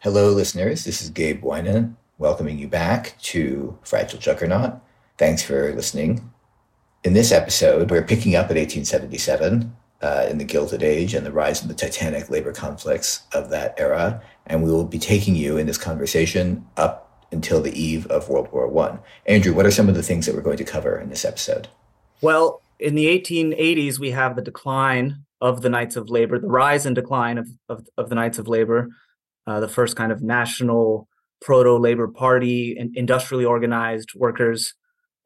Hello, listeners. This is Gabe Winant welcoming you back to Fragile Juggernaut. Thanks for listening. In this episode, we're picking up at 1877 uh, in the Gilded Age and the rise of the titanic labor conflicts of that era. And we will be taking you in this conversation up until the eve of World War One. Andrew, what are some of the things that we're going to cover in this episode? Well, in the 1880s, we have the decline of the Knights of Labor, the rise and decline of, of, of the Knights of Labor, uh, the first kind of national proto labor party and industrially organized workers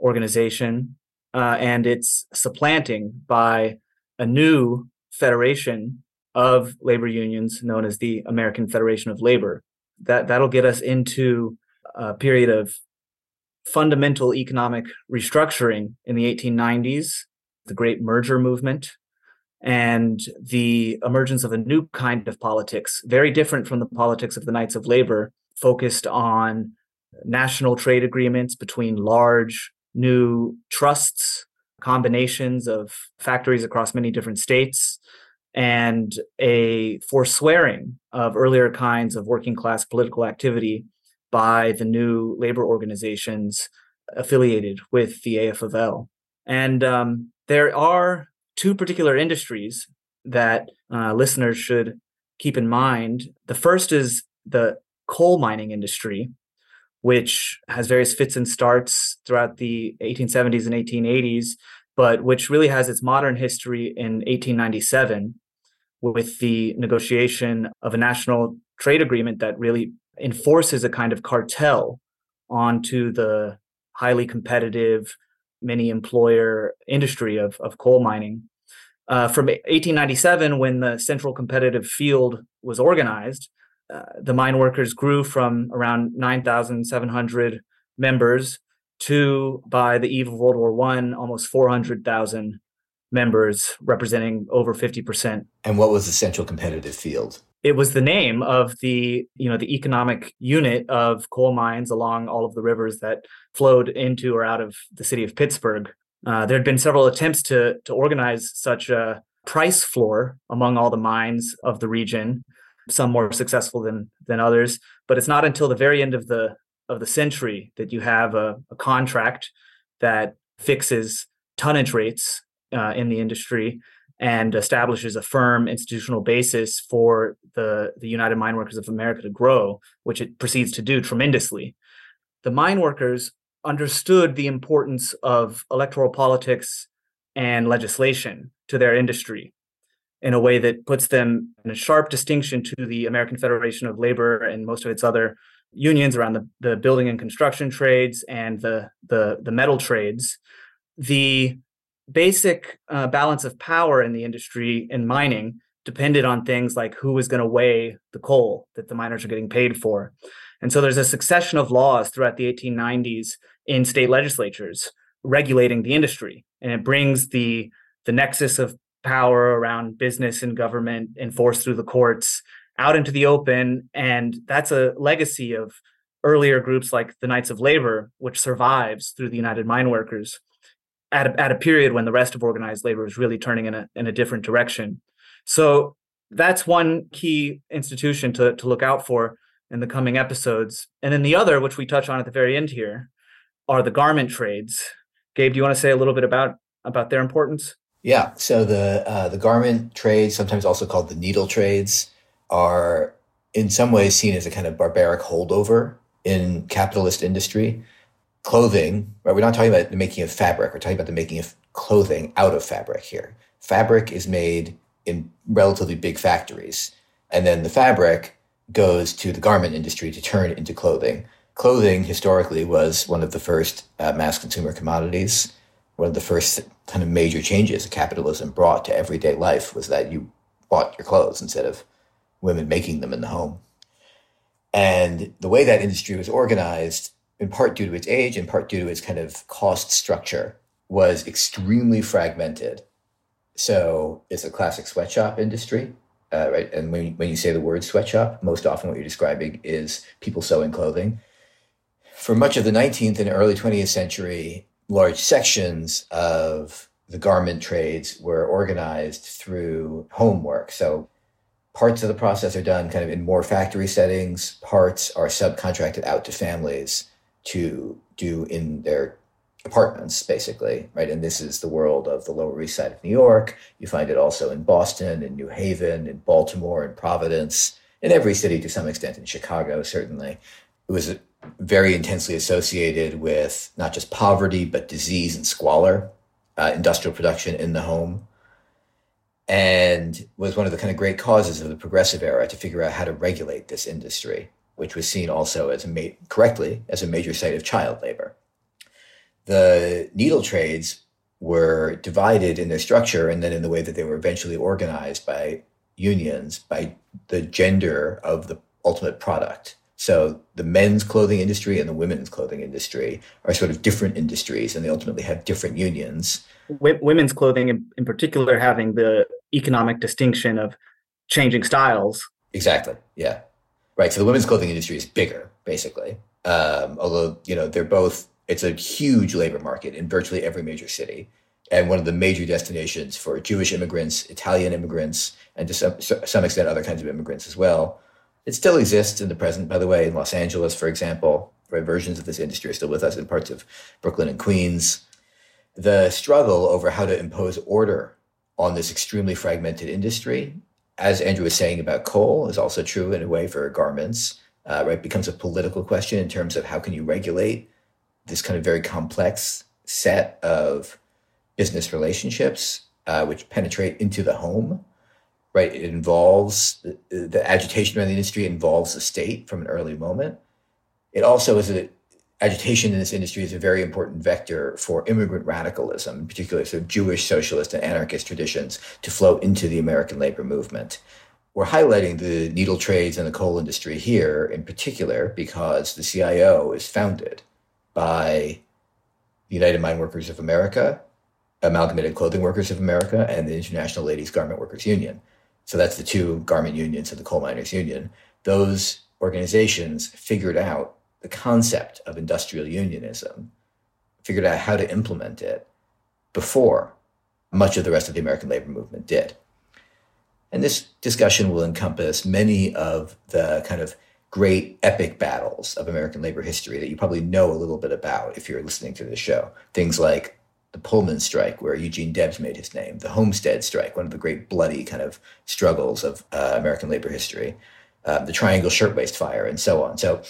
organization. Uh, and it's supplanting by a new federation of labor unions known as the American Federation of Labor. That that'll get us into a period of fundamental economic restructuring in the 1890s, the Great Merger Movement, and the emergence of a new kind of politics, very different from the politics of the Knights of Labor, focused on national trade agreements between large new trusts, combinations of factories across many different states, and a forswearing of earlier kinds of working class political activity by the new labor organizations affiliated with the AFL. And um, there are two particular industries that uh, listeners should keep in mind. The first is the coal mining industry, which has various fits and starts throughout the 1870s and 1880s, but which really has its modern history in 1897 with the negotiation of a national trade agreement that really enforces a kind of cartel onto the highly competitive many employer industry of, of coal mining. Uh, from 1897, when the Central Competitive Field was organized, uh, the mine workers grew from around 9,700 members to, by the eve of World War One, almost 400,000 members, representing over 50%. And what was the Central Competitive Field? It was the name of the, you know, the economic unit of coal mines along all of the rivers that flowed into or out of the city of Pittsburgh. Uh, there had been several attempts to to organize such a price floor among all the mines of the region, some more successful than than others. But it's not until the very end of the of the century that you have a, a contract that fixes tonnage rates uh, in the industry and establishes a firm institutional basis for the, the United Mine Workers of America to grow, which it proceeds to do tremendously. The mine workers understood the importance of electoral politics and legislation to their industry in a way that puts them in a sharp distinction to the American Federation of Labor and most of its other unions around the, the building and construction trades and the, the, the metal trades. The basic uh, balance of power in the industry in mining depended on things like who was going to weigh the coal that the miners are getting paid for. And so there's a succession of laws throughout the 1890s in state legislatures regulating the industry. And it brings the the nexus of power around business and government enforced through the courts out into the open. And that's a legacy of earlier groups like the Knights of Labor, which survives through the United Mine Workers at a, at a period when the rest of organized labor is really turning in a, in a different direction. So that's one key institution to, to look out for in the coming episodes. And then the other, which we touch on at the very end here, are the garment trades. Gabe, do you want to say a little bit about about their importance? Yeah. So the uh, the garment trades, sometimes also called the needle trades, are in some ways seen as a kind of barbaric holdover in capitalist industry. Clothing, right? We're not talking about the making of fabric. We're talking about the making of clothing out of fabric here. Fabric is made in relatively big factories, and then the fabric goes to the garment industry to turn into clothing. Clothing historically was one of the first uh, mass consumer commodities one of the first kind of major changes capitalism brought to everyday life was that you bought your clothes instead of women making them in the home. And the way that industry was organized, in part due to its age, in part due to its kind of cost structure, was extremely fragmented. So it's a classic sweatshop industry, uh, right? And when, when you say the word sweatshop, most often what you're describing is people sewing clothing. For much of the 19th and early 20th century, large sections of the garment trades were organized through homework. So parts of the process are done kind of in more factory settings. Parts are subcontracted out to families to do in their apartments, basically, right? And this is the world of the Lower East Side of New York. You find it also in Boston, in New Haven, in Baltimore, in Providence, in every city to some extent, in Chicago, certainly. It was very intensely associated with not just poverty, but disease and squalor, uh, industrial production in the home. And was one of the kind of great causes of the progressive era to figure out how to regulate this industry, which was seen also as ma- correctly as a major site of child labor the needle trades were divided in their structure and then in the way that they were eventually organized by unions by the gender of the ultimate product. So the men's clothing industry and the women's clothing industry are sort of different industries and they ultimately have different unions. women's clothing in, in particular having the economic distinction of changing styles. Exactly. Yeah. Right. So the women's clothing industry is bigger, basically. Um, although, you know, they're both it's a huge labor market in virtually every major city and one of the major destinations for Jewish immigrants, Italian immigrants, and to some, some extent other kinds of immigrants as well. It still exists in the present, by the way, in Los Angeles, for example. Right, versions of this industry are still with us in parts of Brooklyn and Queens. The struggle over how to impose order on this extremely fragmented industry, as Andrew was saying about coal, is also true in a way for garments. Uh, right, becomes a political question in terms of how can you regulate this kind of very complex set of business relationships uh, which penetrate into the home right? It involves the, the, agitation around the industry involves the state from an early moment. It also is a agitation in this industry is a very important vector for immigrant radicalism in particular sort of jewish socialist and anarchist traditions to flow into the american labor movement. We're highlighting the needle trades and the coal industry here in particular because the cio is founded by the United Mine Workers of America, Amalgamated Clothing Workers of America, and the International Ladies Garment Workers Union. So that's the two garment unions and the coal miners union. Those organizations figured out the concept of industrial unionism, figured out how to implement it before much of the rest of the American labor movement did. And this discussion will encompass many of the kind of great epic battles of American labor history that you probably know a little bit about if you're listening to this show. Things like the Pullman strike, where Eugene Debs made his name, the Homestead strike, one of the great bloody kind of struggles of uh, American labor history, uh, the Triangle Shirtwaist Fire, and so on. So,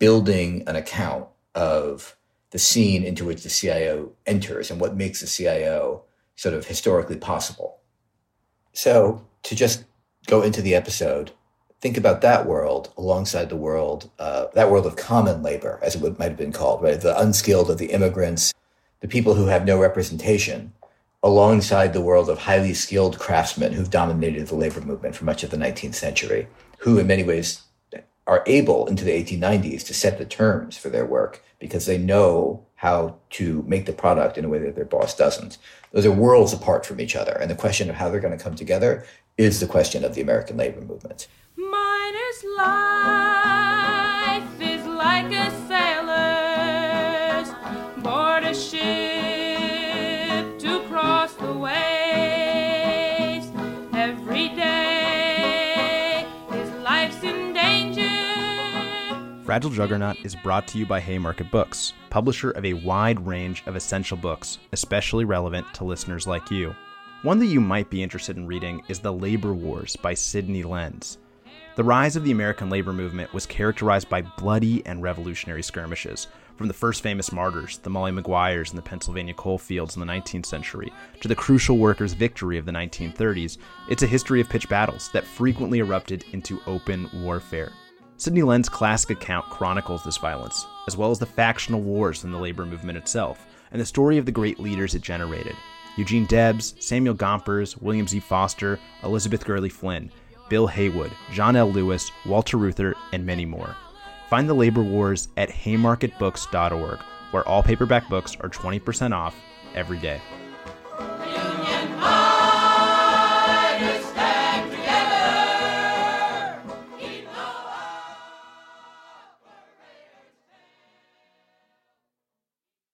building an account of the scene into which the CIO enters and what makes the CIO sort of historically possible. So, to just go into the episode, think about that world alongside the world, uh, that world of common labor, as it would, might have been called, right? The unskilled of the immigrants, the people who have no representation, alongside the world of highly skilled craftsmen who've dominated the labor movement for much of the 19th century, who in many ways are able into the 1890s to set the terms for their work because they know how to make the product in a way that their boss doesn't. Those are worlds apart from each other. And the question of how they're going to come together is the question of the American labor movement Fragile Juggernaut is brought to you by Haymarket Books, publisher of a wide range of essential books, especially relevant to listeners like you. One that you might be interested in reading is The Labor Wars by Sidney Lens. The rise of the American labor movement was characterized by bloody and revolutionary skirmishes, from the first famous martyrs, the Molly Maguires in the Pennsylvania coal fields in the 19th century, to the crucial workers' victory of the 1930s. It's a history of pitched battles that frequently erupted into open warfare. Sidney Lens' classic account chronicles this violence, as well as the factional wars in the labor movement itself, and the story of the great leaders it generated. Eugene Debs, Samuel Gompers, William Z. Foster, Elizabeth Gurley Flynn, Bill Haywood, John L. Lewis, Walter Reuther, and many more. Find the Labor Wars at haymarketbooks.org, where all paperback books are 20% off every day.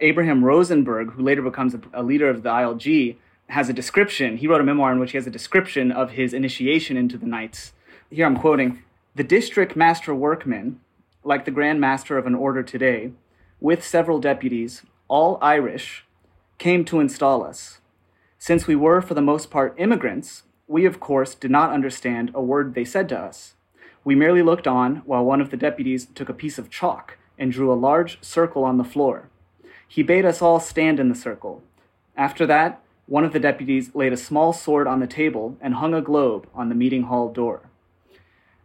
Abraham Rosenberg, who later becomes a, leader of the ILG, has a description. He wrote a memoir in which he has a description of his initiation into the Knights here I'm quoting the district master workman, like the grand master of an order today, with several deputies, all Irish, came to install us. Since we were, for the most part, immigrants, we, of course, did not understand a word they said to us. We merely looked on while one of the deputies took a piece of chalk and drew a large circle on the floor. He bade us all stand in the circle. After that, one of the deputies laid a small sword on the table and hung a globe on the meeting hall door.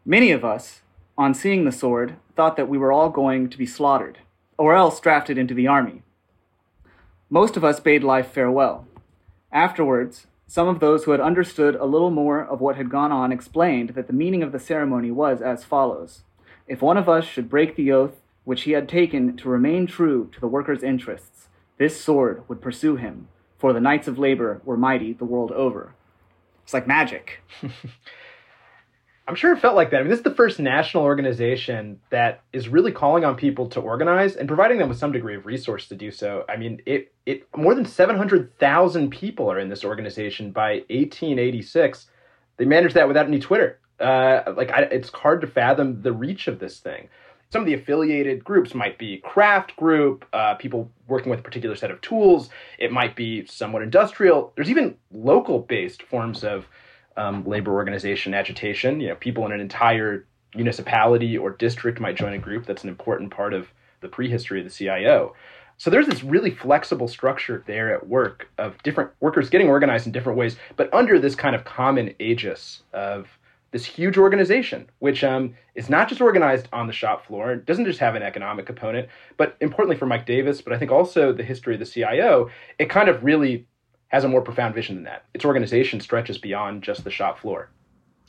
Many of us, on seeing the sword, thought that we were all going to be slaughtered, or else drafted into the army. Most of us bade life farewell. Afterwards, some of those who had understood a little more of what had gone on explained that the meaning of the ceremony was as follows If one of us should break the oath which he had taken to remain true to the workers' interests, this sword would pursue him, for the Knights of Labor were mighty the world over. It's like magic. I'm sure it felt like that. I mean, this is the first national organization that is really calling on people to organize and providing them with some degree of resource to do so. I mean, it it more than 700,000 people are in this organization by 1886. They managed that without any Twitter. Uh, like, I, it's hard to fathom the reach of this thing. Some of the affiliated groups might be craft group, uh, people working with a particular set of tools. It might be somewhat industrial. There's even local based forms of um, labor organization agitation. You know, people in an entire municipality or district might join a group. That's an important part of the prehistory of the CIO. So there's this really flexible structure there at work of different workers getting organized in different ways, but under this kind of common aegis of this huge organization, which um, is not just organized on the shop floor, it doesn't just have an economic component, but importantly for Mike Davis, but I think also the history of the CIO, it kind of really has a more profound vision than that. Its organization stretches beyond just the shop floor.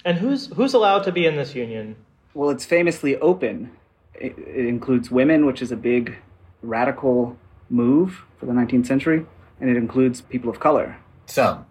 And who's who's allowed to be in this union? Well, it's famously open. It, it includes women, which is a big radical move for the 19th century, and it includes people of color. Some.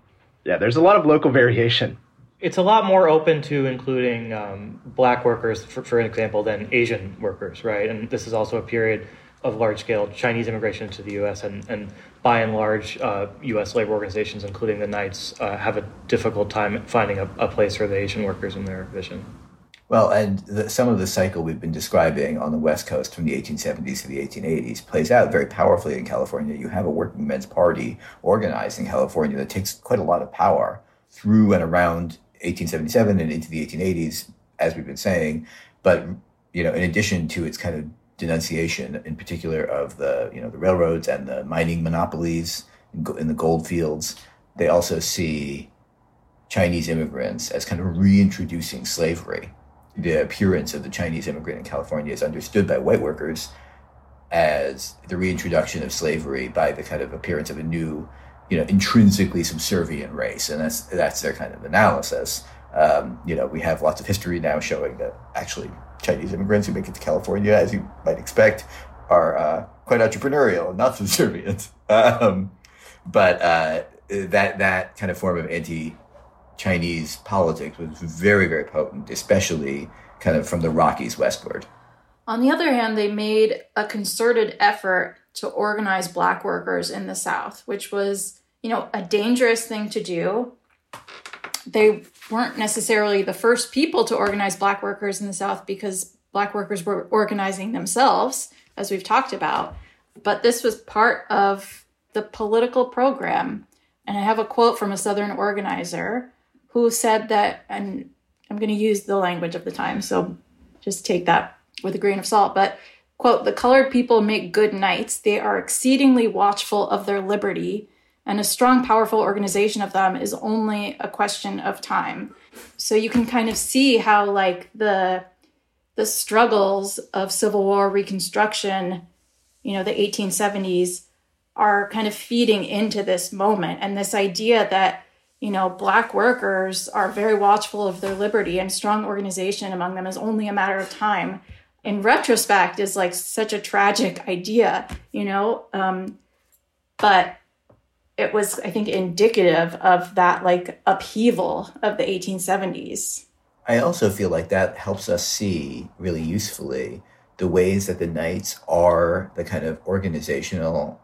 Yeah, there's a lot of local variation. It's a lot more open to including um, black workers, for, for example, than Asian workers, right? And this is also a period of large scale Chinese immigration to the US, and, and by and large, uh, US labor organizations, including the Knights, uh, have a difficult time finding a, a, place for the Asian workers in their vision. Well, and the, some of the cycle we've been describing on the West Coast from the 1870s to the 1880s plays out very powerfully in California. You have a working men's party organized in California that takes quite a lot of power through and around 1877 and into the 1880s, as we've been saying. But you know, in addition to its kind of denunciation, in particular of the you know the railroads and the mining monopolies in, the gold fields. They also see Chinese immigrants as kind of reintroducing slavery. The appearance of the Chinese immigrant in California is understood by white workers as the reintroduction of slavery by the kind of appearance of a new, you know, intrinsically subservient race, and that's that's their kind of analysis. Um, you know, we have lots of history now showing that actually Chinese immigrants who make it to California, as you might expect, are uh, quite entrepreneurial and not subservient. Um, but uh, that that kind of form of anti-Chinese politics was very very potent, especially kind of from the Rockies westward. On the other hand, they made a concerted effort to organize black workers in the South, which was, you know, a dangerous thing to do. They weren't necessarily the first people to organize black workers in the South because black workers were organizing themselves, as we've talked about. But this was part of the political program. And I have a quote from a Southern organizer who said that, and I'm going to use the language of the time, so just take that with a grain of salt. But, quote, the colored people make good knights. They are exceedingly watchful of their liberty and a strong, powerful organization of them is only a question of time. So you can kind of see how like the the struggles of Civil War Reconstruction, you know, the 1870s are kind of feeding into this moment and this idea that you know black workers are very watchful of their liberty and strong organization among them is only a matter of time in retrospect is like such a tragic idea you know? Um, but it was i think indicative of that like upheaval of the 1870s i also feel like that helps us see really usefully the ways that the knights are the kind of organizational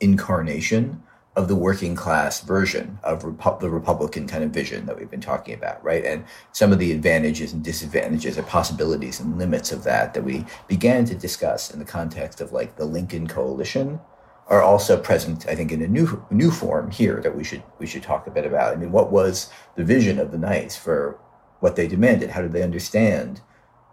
incarnation of the working class version of Repu- the Republican kind of vision that we've been talking about, right? And some of the advantages and disadvantages or possibilities and limits of that that we began to discuss in the context of like the Lincoln Coalition are also present, I think, in a new new form here that we should we should talk a bit about. I mean, what was the vision of the Knights for what they demanded? How did they understand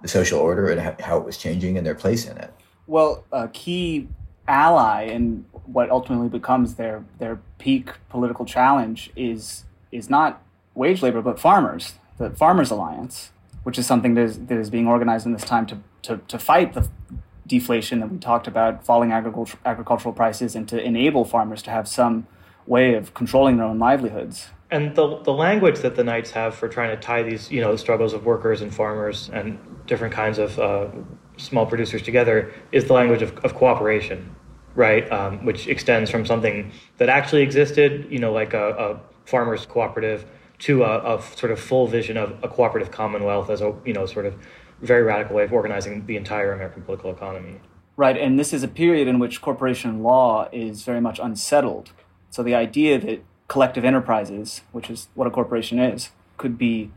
the social order and how, it was changing and their place in it? Well, a key ally in what ultimately becomes their their peak political challenge is is not wage labor but farmers, the Farmers Alliance, which is something that is, that is being organized in this time to, to, to fight the deflation that we talked about, falling agriculture, agricultural prices, and to enable farmers to have some way of controlling their own livelihoods. And the, the language that the Knights have for trying to tie these, you know, the struggles of workers and farmers and different kinds of uh, small producers together is the language of, of cooperation, right? Um, which extends from something that actually existed, you know, like a, a farmers cooperative, to a, a, sort of full vision of a cooperative commonwealth as a, you know, sort of very radical way of organizing the entire American political economy. Right, and this is a period in which corporation law is very much unsettled. So the idea that collective enterprises, which is what a corporation is, could be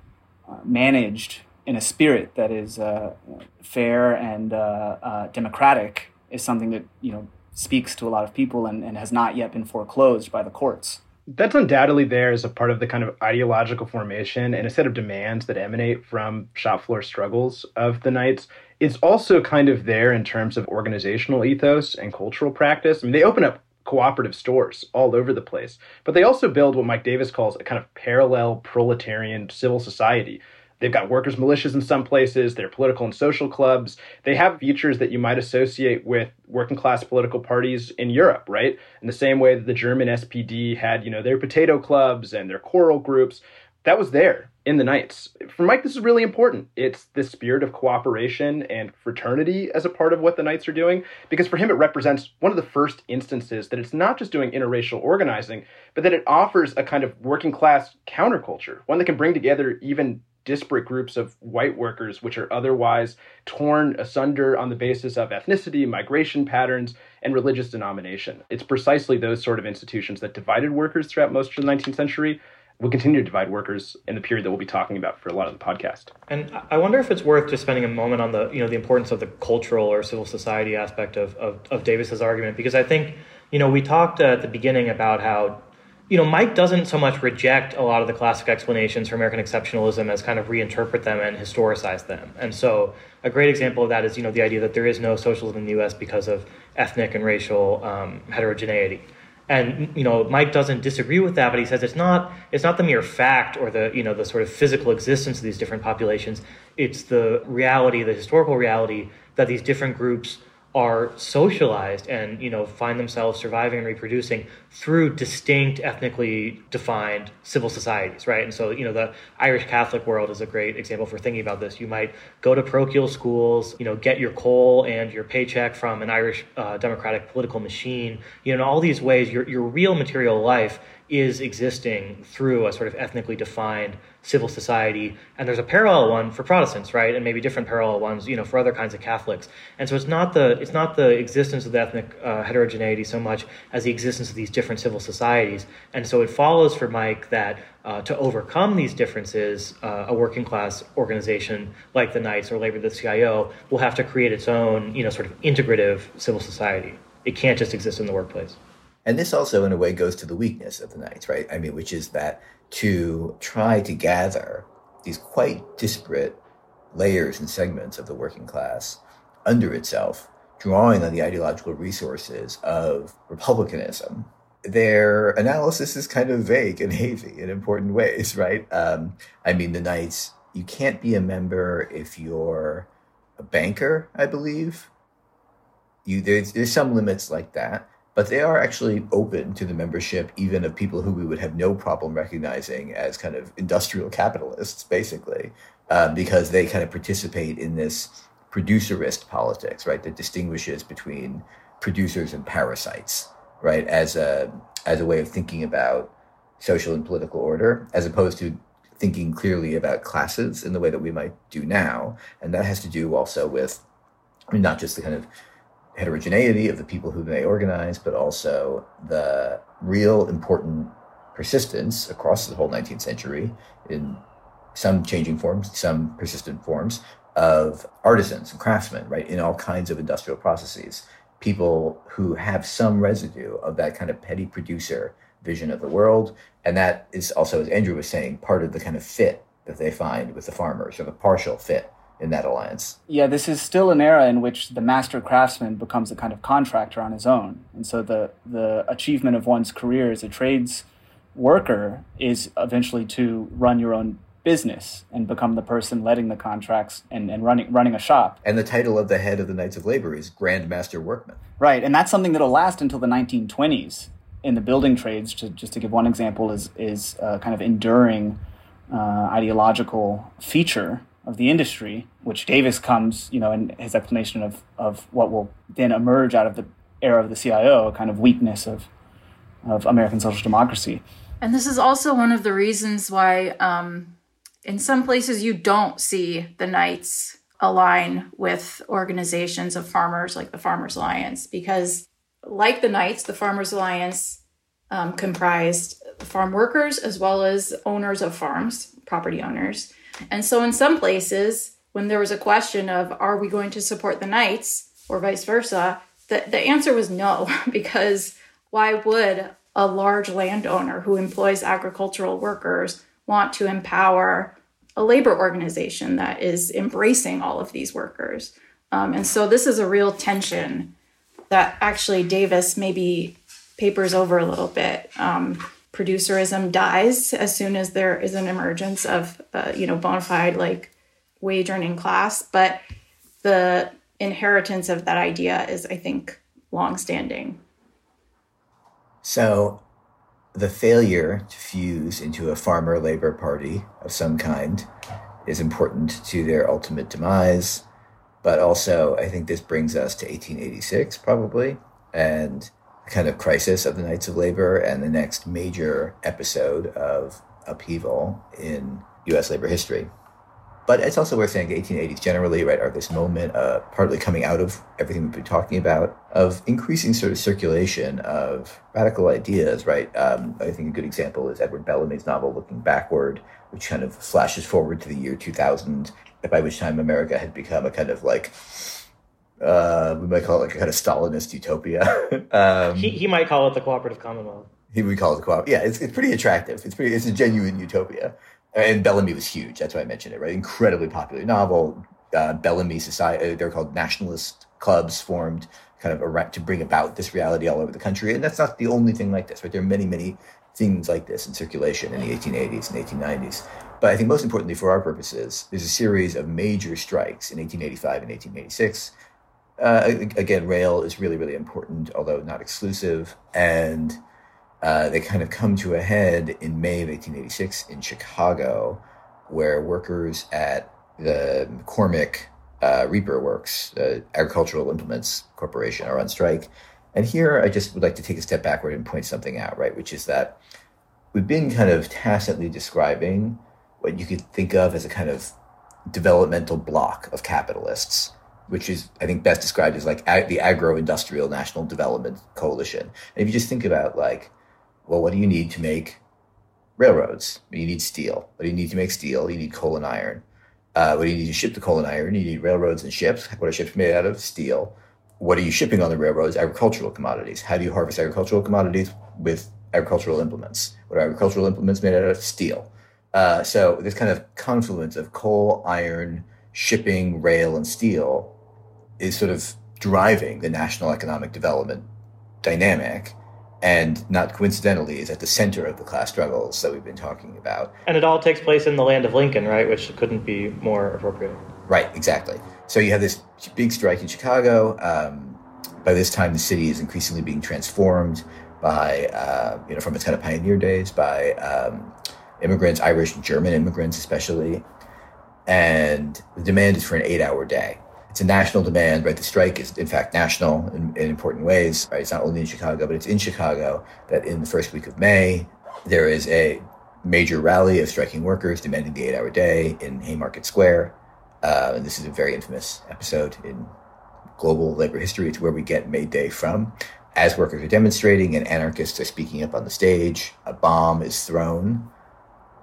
uh, managed in a spirit that is uh, fair and uh, uh, democratic is something that you know speaks to a lot of people and, and has not yet been foreclosed by the courts. That's undoubtedly there as a part of the kind of ideological formation and a set of demands that emanate from shop floor struggles of the Knights. It's also kind of there in terms of organizational ethos and cultural practice. I mean, they open up cooperative stores all over the place, but they also build what Mike Davis calls a kind of parallel proletarian civil society They've got workers' militias in some places, they're political and social clubs. They have features that you might associate with working class political parties in Europe, right? In the same way that the German SPD had, you know, their potato clubs and their choral groups. That was there in the Knights. For Mike, this is really important. It's the spirit of cooperation and fraternity as a part of what the Knights are doing, because for him, it represents one of the first instances that it's not just doing interracial organizing, but that it offers a kind of working class counterculture, one that can bring together even disparate groups of white workers, which are otherwise torn asunder on the basis of ethnicity, migration patterns, and religious denomination. It's precisely those sort of institutions that divided workers throughout most of the 19th century. Will continue to divide workers in the period that we'll be talking about for a lot of the podcast. And I wonder if it's worth just spending a moment on the you know the importance of the cultural or civil society aspect of of, of Davis's argument because I think you know we talked at the beginning about how you know, Mike doesn't so much reject a lot of the classic explanations for American exceptionalism as kind of reinterpret them and historicize them. And so, a great example of that is, you know, the idea that there is no socialism in the U.S. because of ethnic and racial um, heterogeneity. And you know, Mike doesn't disagree with that, but he says it's not it's not the mere fact or the you know the sort of physical existence of these different populations. It's the reality, the historical reality that these different groups are socialized and you know find themselves surviving and reproducing through distinct ethnically defined civil societies right? And so you know the irish catholic world is a great example for thinking about this. You might go to parochial schools you know get your coal and your paycheck from an irish uh, democratic political machine. You know in all these ways your, your real material life is existing through a sort of ethnically defined civil society. And there's a parallel one for protestants right? And maybe different parallel ones you know for other kinds of catholics. And so it's not the it's not the existence of the ethnic uh, heterogeneity so much as the existence of these different civil societies. And so it follows for mike that uh, to overcome these differences uh, a working class organization like the knights or labor the cio will have to create its own you know sort of integrative civil society. It can't just exist in the workplace and this also, in a way, goes to the weakness of the Knights, right? I mean, which is that to try to gather these quite disparate layers and segments of the working class under itself, drawing on the ideological resources of republicanism. Their analysis is kind of vague and hazy in important ways, right? Um, I mean, the Knights, you can't be a member if you're a banker, I believe. You, there's, there's some limits like that but they are actually open to the membership even of people who we would have no problem recognizing as kind of industrial capitalists basically um, because they kind of participate in this producerist politics right that distinguishes between producers and parasites right as a as a way of thinking about social and political order as opposed to thinking clearly about classes in the way that we might do now. And that has to do also with I mean, not just the kind of heterogeneity of the people who they organize, but also the real important persistence across the whole 19th century in some changing forms, some persistent forms of artisans and craftsmen, right, in all kinds of industrial processes. People who have some residue of that kind of petty producer vision of the world. And that is also, as Andrew was saying, part of the kind of fit that they find with the farmers, or the partial fit in that alliance. Yeah, this is still an era in which the master craftsman becomes a kind of contractor on his own. And so the, the achievement of one's career as a trades worker is eventually to run your own business and become the person letting the contracts and, and running running a shop. And the title of the head of the Knights of Labor is Grand Master Workman. Right, and that's something that'll last until the 1920s in the building trades. To, just to give one example, is is a kind of enduring uh, ideological feature of the industry, which Davis comes, you know, in his explanation of of what will then emerge out of the era of the CIO, a kind of weakness of of American social democracy. And this is also one of the reasons why, um, in some places, you don't see the Knights align with organizations of farmers like the Farmers Alliance, because, like the Knights, the Farmers Alliance um, comprised farm workers as well as owners of farms, property owners. And so, in some places, when there was a question of are we going to support the Knights or vice versa, the, the answer was no, because why would a large landowner who employs agricultural workers want to empower a labor organization that is embracing all of these workers? Um, and so this is a real tension that actually Davis maybe papers over a little bit. Um, producerism dies as soon as there is an emergence of, uh, you know, bona fide like wage earning class, but the inheritance of that idea is, I think, long standing So the failure to fuse into a farmer labor party of some kind is important to their ultimate demise. But also, I think this brings us to 1886, probably, and kind of crisis of the Knights of Labor and the next major episode of upheaval in US labor history. But it's also worth saying the 1880s generally, right, are this moment, uh, partly coming out of everything we've been talking about, of increasing sort of circulation of radical ideas, right? Um, I think a good example is Edward Bellamy's novel Looking Backward, which kind of flashes forward to the year 2000, by which time America had become a kind of like, uh, we might call it like a kind of Stalinist utopia. um, He, he might call it the cooperative commonwealth. he would call it the cooperative. Yeah, it's, it's pretty attractive. It's pretty. It's a genuine utopia. And Bellamy was huge. That's why I mentioned it. Right, incredibly popular novel. Uh, Bellamy Society. They're called nationalist clubs formed kind of around, to bring about this reality all over the country. And that's not the only thing like this. Right, there are many, many things like this in circulation in the 1880s and 1890s. But I think most importantly for our purposes, there's a series of major strikes in 1885 and 1886 uh, again, rail is really, really important, although not exclusive. And uh, they kind of come to a head in May of 1886 in Chicago, where workers at the McCormick uh, Reaper Works, uh, Agricultural Implements Corporation, are on strike. And here I just would like to take a step backward and point something out, right? Which is that we've been kind of tacitly describing what you could think of as a kind of developmental block of capitalists which is I think best described as like ag- the agro-industrial national development coalition. And if you just think about like, well, what do you need to make railroads? You need steel. What do you need to make steel? You need coal and iron. Uh, what do you need to ship the coal and iron? You need railroads and ships. What are ships made out of? Steel. What are you shipping on the railroads? Agricultural commodities. How do you harvest agricultural commodities with agricultural implements? What are agricultural implements made out of? Steel. Uh, so this kind of confluence of coal, iron, shipping, rail, and steel is sort of driving the national economic development dynamic and not coincidentally is at the center of the class struggles that we've been talking about. And it all takes place in the land of Lincoln, right? Which couldn't be more appropriate. Right, exactly. So you have this big strike in Chicago. Um, by this time, the city is increasingly being transformed by, uh, you know, from its kind of pioneer days by um, immigrants, Irish and German immigrants especially. And the demand is for an eight-hour day. It's a national demand, right? The strike is, in fact, national in, in important ways. Right? It's not only in Chicago, but it's in Chicago that in the first week of May, there is a major rally of striking workers demanding the eight-hour day in Haymarket Square. Uh, and this is a very infamous episode in global labor history. It's where we get May Day from. As workers are demonstrating and anarchists are speaking up on the stage, a bomb is thrown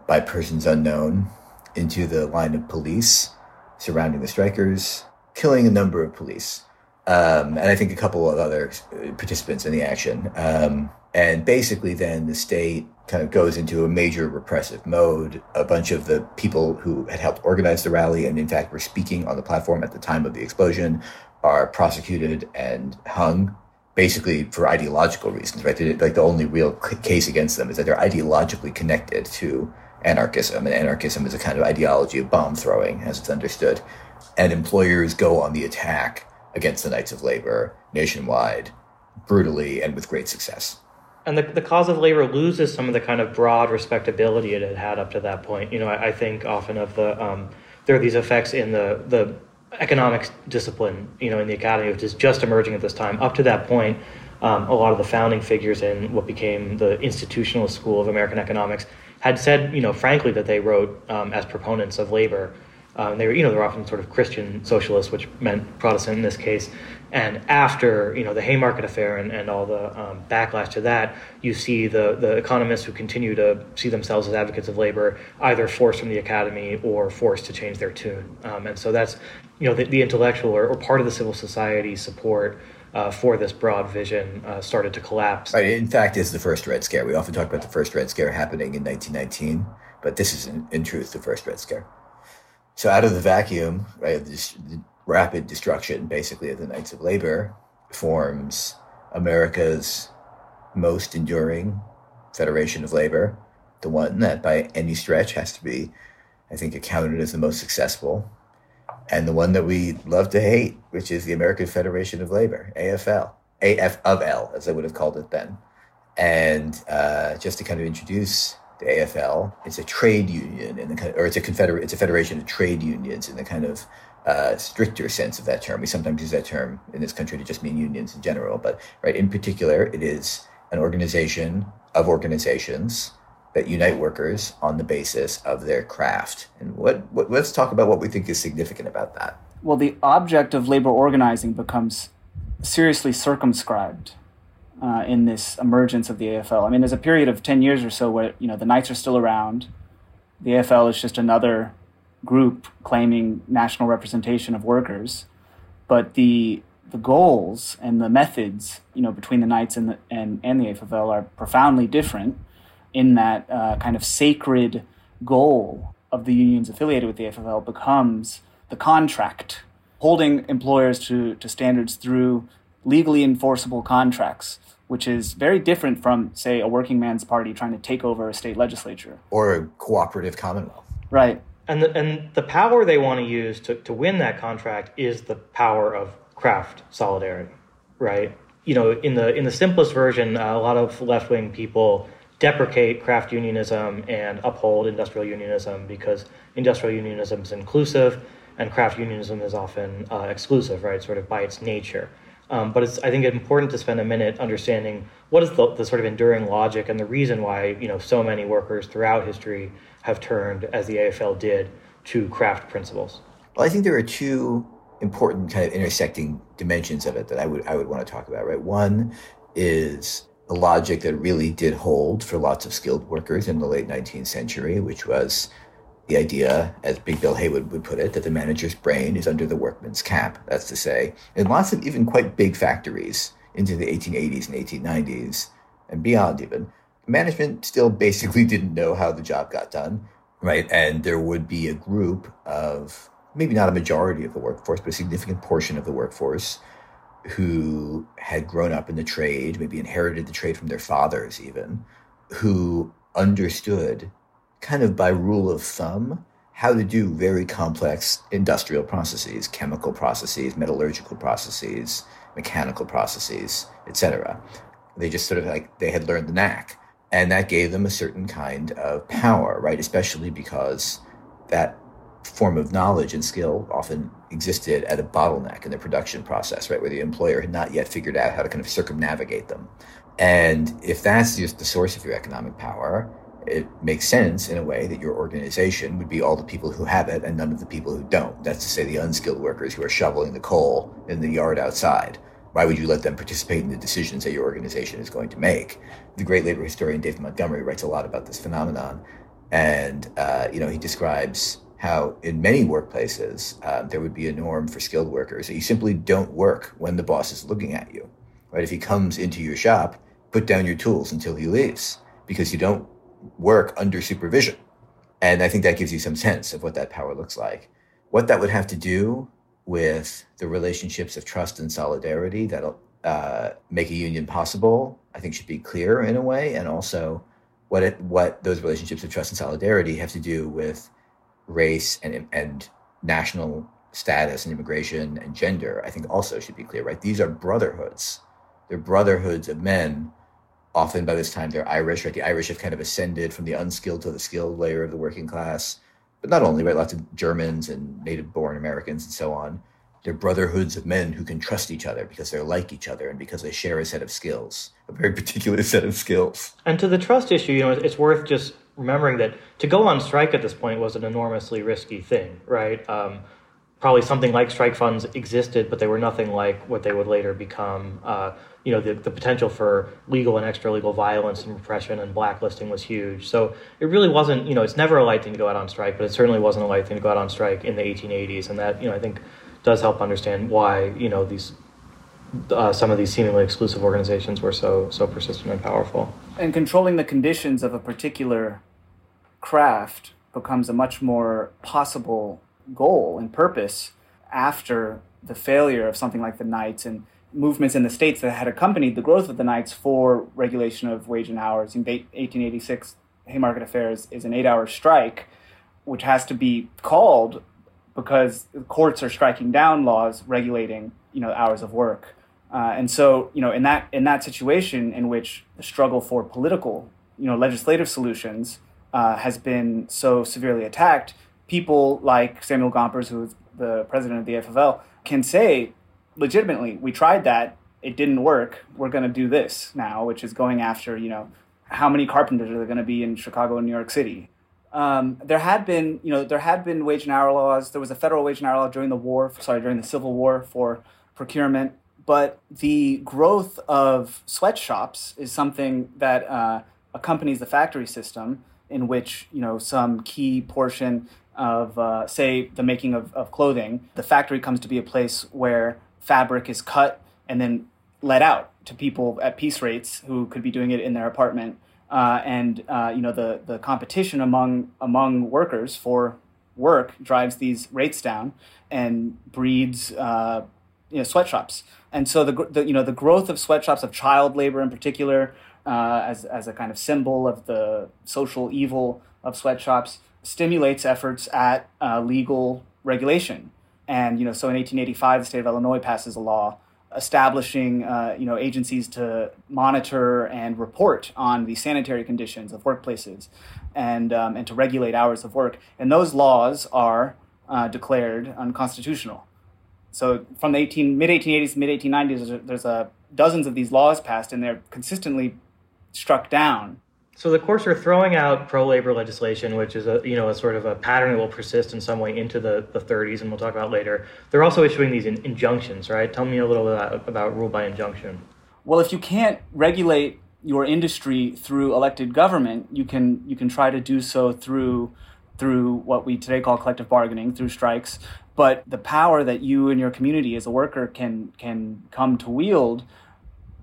by persons unknown into the line of police surrounding the strikers, killing a number of police. Um, and I think a couple of other uh, participants in the action. Um, and basically, then the state kind of goes into a major repressive mode. A bunch of the people who had helped organize the rally and, in fact, were speaking on the platform at the time of the explosion are prosecuted and hung basically for ideological reasons, right? Like the only real case against them is that they're ideologically connected to anarchism, and anarchism is a kind of ideology of bomb throwing, as it's understood. And employers go on the attack against the Knights of Labor nationwide, brutally and with great success. And the, the cause of labor loses some of the kind of broad respectability it had had up to that point. You know, I, I think often of the um, there are these effects in the the economics discipline, you know, in the academy, which is just emerging at this time. Up to that point, um, a lot of the founding figures in what became the institutional school of American economics had said, you know, frankly, that they wrote um, as proponents of labor. Um, they were, you know, they're often sort of Christian socialists, which meant Protestant in this case. And after, you know, the Haymarket affair and, and all the um, backlash to that, you see the, the economists who continue to see themselves as advocates of labor either forced from the academy or forced to change their tune. Um, and so that's, you know, the, the intellectual or, or part of the civil society support uh, for this broad vision uh, started to collapse. Right. In fact, is the first Red Scare. We often talk about the first Red Scare happening in 1919, but this is in, in truth the first Red Scare. So out of the vacuum, right, this rapid destruction, basically, of the Knights of Labor, forms America's most enduring Federation of Labor, the one that by any stretch has to be, I think, accounted as the most successful, and the one that we love to hate, which is the American Federation of Labor, AFL, AF of L, as I would have called it then. And uh, just to kind of introduce the AFL, it's a trade union in the kind or it's a confederate, it's a federation of trade unions in the kind of uh, stricter sense of that term. We sometimes use that term in this country to just mean unions in general, but right in particular, it is an organization of organizations that unite workers on the basis of their craft. And what, what let's talk about what we think is significant about that. Well, the object of labor organizing becomes seriously circumscribed uh, in this emergence of the AFL. I mean, there's a period of 10 years or so where, you know, the Knights are still around. The AFL is just another group claiming national representation of workers. But the the goals and the methods, you know, between the Knights and the, and, and the AFL are profoundly different in that uh, kind of sacred goal of the unions affiliated with the AFL becomes the contract, holding employers to, to standards through legally enforceable contracts, which is very different from, say, a working man's party trying to take over a state legislature. Or a cooperative commonwealth. Right. And the, and the power they want to use to, to win that contract is the power of craft solidarity, right? You know, in the in the simplest version, uh, a lot of left wing people deprecate craft unionism and uphold industrial unionism because industrial unionism is inclusive and craft unionism is often uh, exclusive, right? Sort of by its nature. Um, but it's I think important to spend a minute understanding what is the, the sort of enduring logic and the reason why you know so many workers throughout history have turned, as the AFL did, to craft principles. Well, I think there are two important kind of intersecting dimensions of it that I would I would want to talk about. Right, one is a logic that really did hold for lots of skilled workers in the late 19th century, which was the idea, as Big Bill Haywood would put it, that the manager's brain is under the workman's cap. That's to say, in lots of even quite big factories into the 1880s and 1890s and beyond, even management still basically didn't know how the job got done, right? And there would be a group of maybe not a majority of the workforce, but a significant portion of the workforce who had grown up in the trade, maybe inherited the trade from their fathers, even, who understood, kind of by rule of thumb, how to do very complex industrial processes, chemical processes, metallurgical processes, mechanical processes, etc. They just sort of like they had learned the knack. And that gave them a certain kind of power, right? Especially because that form of knowledge and skill often existed at a bottleneck in the production process, right, where the employer had not yet figured out how to kind of circumnavigate them. And if that's just the source of your economic power, it makes sense in a way that your organization would be all the people who have it and none of the people who don't. That's to say, the unskilled workers who are shoveling the coal in the yard outside. Why would you let them participate in the decisions that your organization is going to make? The great labor historian David Montgomery writes a lot about this phenomenon, and uh, you know he describes how in many workplaces uh, there would be a norm for skilled workers that you simply don't work when the boss is looking at you. Right? If he comes into your shop, put down your tools until he leaves because you don't work under supervision. And I think that gives you some sense of what that power looks like. What that would have to do with the relationships of trust and solidarity that'll uh, make a union possible, I think should be clear in a way, and also what it, what those relationships of trust and solidarity have to do with race and and national status and immigration and gender. I think also should be clear, right? These are brotherhoods. They're brotherhoods of men often by this time they're Irish, right? The Irish have kind of ascended from the unskilled to the skilled layer of the working class. But not only, right? Lots of Germans and native born Americans and so on. They're brotherhoods of men who can trust each other because they're like each other and because they share a set of skills, a very particular set of skills. And to the trust issue, you know, it's worth just remembering that to go on strike at this point was an enormously risky thing, right? Um, probably something like strike funds existed, but they were nothing like what they would later become. Uh, you know, the, the potential for legal and extra legal violence and repression and blacklisting was huge. So it really wasn't, you know, it's never a light thing to go out on strike, but it certainly wasn't a light thing to go out on strike in the 1880s. And that, you know, I think does help understand why, you know, these uh, some of these seemingly exclusive organizations were so so persistent and powerful. And controlling the conditions of a particular craft becomes a much more possible goal and purpose after the failure of something like the Knights and movements in the states that had accompanied the growth of the Knights for regulation of wage and hours. In 1886, Haymarket Affairs is an eight-hour strike, which has to be called because courts are striking down laws regulating, you know, hours of work. Uh, and so, you know, in that in that situation in which the struggle for political, you know, legislative solutions uh, has been so severely attacked, people like Samuel Gompers, who is the president of the AFL, can say legitimately, we tried that, it didn't work. We're going to do this now, which is going after, you know, how many carpenters are there going to be in Chicago and New York City? Um, there had been, you know, there had been wage and hour laws. There was a federal wage and hour law during the war, sorry, during the Civil War for procurement. But the growth of sweatshops is something that uh, accompanies the factory system, in which you know some key portion of, uh, say, the making of, of clothing, the factory comes to be a place where fabric is cut and then let out to people at piece rates who could be doing it in their apartment. Uh, and uh, you know the the competition among among workers for work drives these rates down and breeds uh, you know sweatshops. And so the, the you know the growth of sweatshops of child labor in particular uh, as as a kind of symbol of the social evil of sweatshops stimulates efforts at uh, legal regulation. And you know, so in 1885, the state of Illinois passes a law establishing uh, you know agencies to monitor and report on the sanitary conditions of workplaces, and um, and to regulate hours of work. And those laws are uh, declared unconstitutional. So from the 18 mid 1880s mid 1890s, there's, a, there's a dozens of these laws passed, and they're consistently struck down so the courts are throwing out pro-labor legislation, which is a you know a sort of a pattern that will persist in some way into the, the 30s, and we'll talk about later. They're also issuing these in, injunctions, right? Tell me a little bit about, about rule by injunction. Well, if you can't regulate your industry through elected government, you can you can try to do so through through what we today call collective bargaining, through strikes. But the power that you and your community as a worker can can come to wield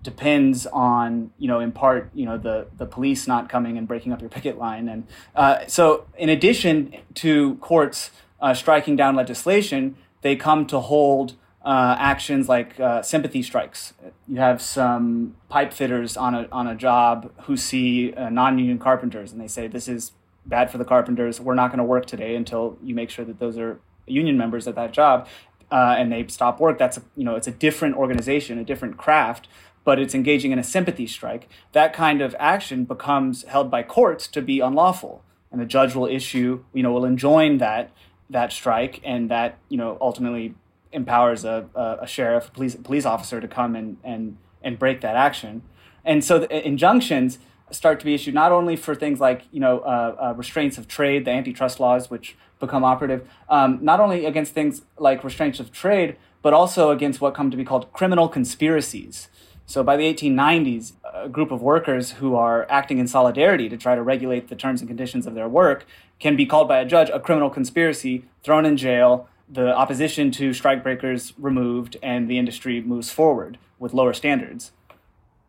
depends on you know in part you know the the police not coming and breaking up your picket line. And uh, so in addition to courts uh, striking down legislation they come to hold uh, actions like uh, sympathy strikes. You have some pipe fitters on a on a job who see uh, non-union carpenters and they say this is bad for the carpenters. We're not going to work today until you make sure that those are union members at that job. Uh, and they stop work. That's a, you know it's a different organization a different craft but it's engaging in a sympathy strike, that kind of action becomes held by courts to be unlawful. And the judge will issue, you know, will enjoin that that strike, and that you know ultimately empowers a, a, sheriff, police police officer to come and and and break that action. And so the injunctions start to be issued not only for things like you know uh, uh, restraints of trade, the antitrust laws which become operative, um, not only against things like restraints of trade, but also against what come to be called criminal conspiracies. So by the 1890s, a group of workers who are acting in solidarity to try to regulate the terms and conditions of their work can be called by a judge a criminal conspiracy, thrown in jail, the opposition to strikebreakers removed, and the industry moves forward with lower standards.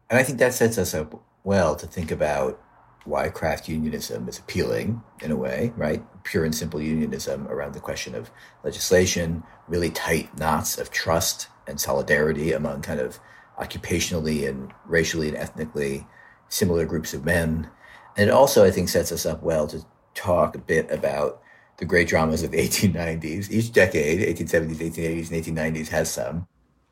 And I think that sets us up well to think about why craft unionism is appealing in a way, right? Pure and simple unionism around the question of legislation, really tight knots of trust and solidarity among kind of occupationally and racially and ethnically similar groups of men. And it also, I think, sets us up well to talk a bit about the great dramas of the 1890s. Each decade, 1870s, 1880s, and 1890s, has some.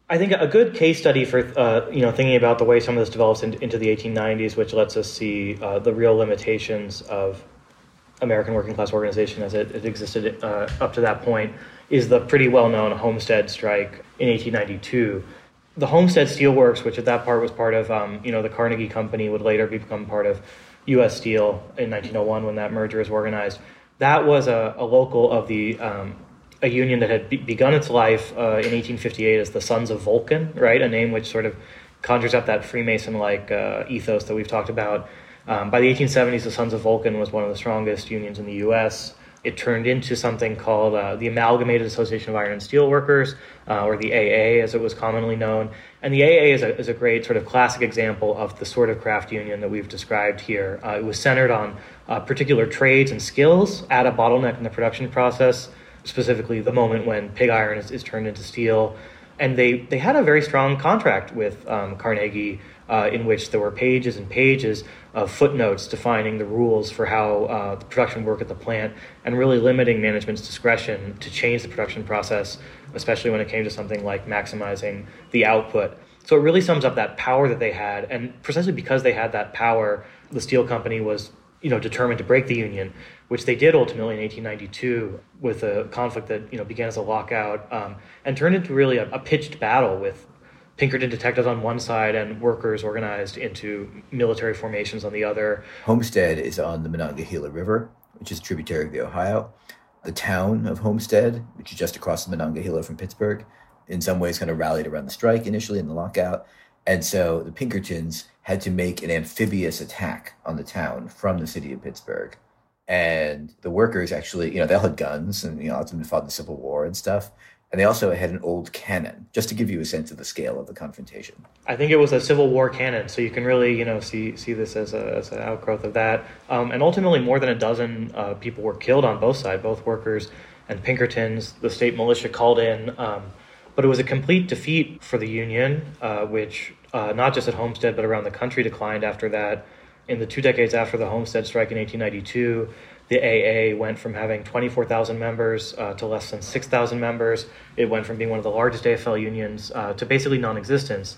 I think a good case study for uh, you know thinking about the way some of this develops in, into the 1890s, which lets us see uh, the real limitations of American working class organization as it, it existed uh, up to that point, is the pretty well known Homestead strike in 1892. The Homestead Steelworks, which at that part was part of um, you know the Carnegie Company, would later become part of U.S. Steel in 1901 when that merger was organized. That was a, a local of the um, a union that had be- begun its life uh, in 1858 as the Sons of Vulcan, right? A name which sort of conjures up that Freemason-like uh, ethos that we've talked about. Um, by the 1870s, the Sons of Vulcan was one of the strongest unions in the U.S. It turned into something called uh, the Amalgamated Association of Iron and Steel Workers, uh, or the AA, as it was commonly known. And the AA is a, is a great sort of classic example of the sort of craft union that we've described here. Uh, it was centered on uh, particular trades and skills at a bottleneck in the production process specifically the moment when pig iron is, is turned into steel. And they, they had a very strong contract with um, Carnegie uh, in which there were pages and pages of footnotes defining the rules for how uh, the production work at the plant and really limiting management's discretion to change the production process, especially when it came to something like maximizing the output. So it really sums up that power that they had. And precisely because they had that power, the steel company was you know, determined to break the union which they did ultimately in 1892 with a conflict that you know began as a lockout um, and turned into really a, a, pitched battle with Pinkerton detectives on one side and workers organized into military formations on the other. Homestead is on the Monongahela River, which is a tributary of the Ohio. The town of Homestead, which is just across the Monongahela from Pittsburgh, in some ways kind of rallied around the strike initially in the lockout. And so the Pinkertons had to make an amphibious attack on the town from the city of Pittsburgh and the workers actually, you know, they all had guns, and you know, lots of them fought in the Civil War and stuff. And they also had an old cannon, just to give you a sense of the scale of the confrontation. I think it was a Civil War cannon, so you can really, you know, see see this as, a, as an outgrowth of that. Um, and ultimately, more than a dozen uh, people were killed on both sides, both workers and Pinkertons. The state militia called in, um, but it was a complete defeat for the Union, uh, which uh, not just at Homestead but around the country declined after that in the two decades after the Homestead strike in 1892, the AA went from having 24,000 members uh, to less than 6,000 members. It went from being one of the largest AFL unions uh, to basically non-existence.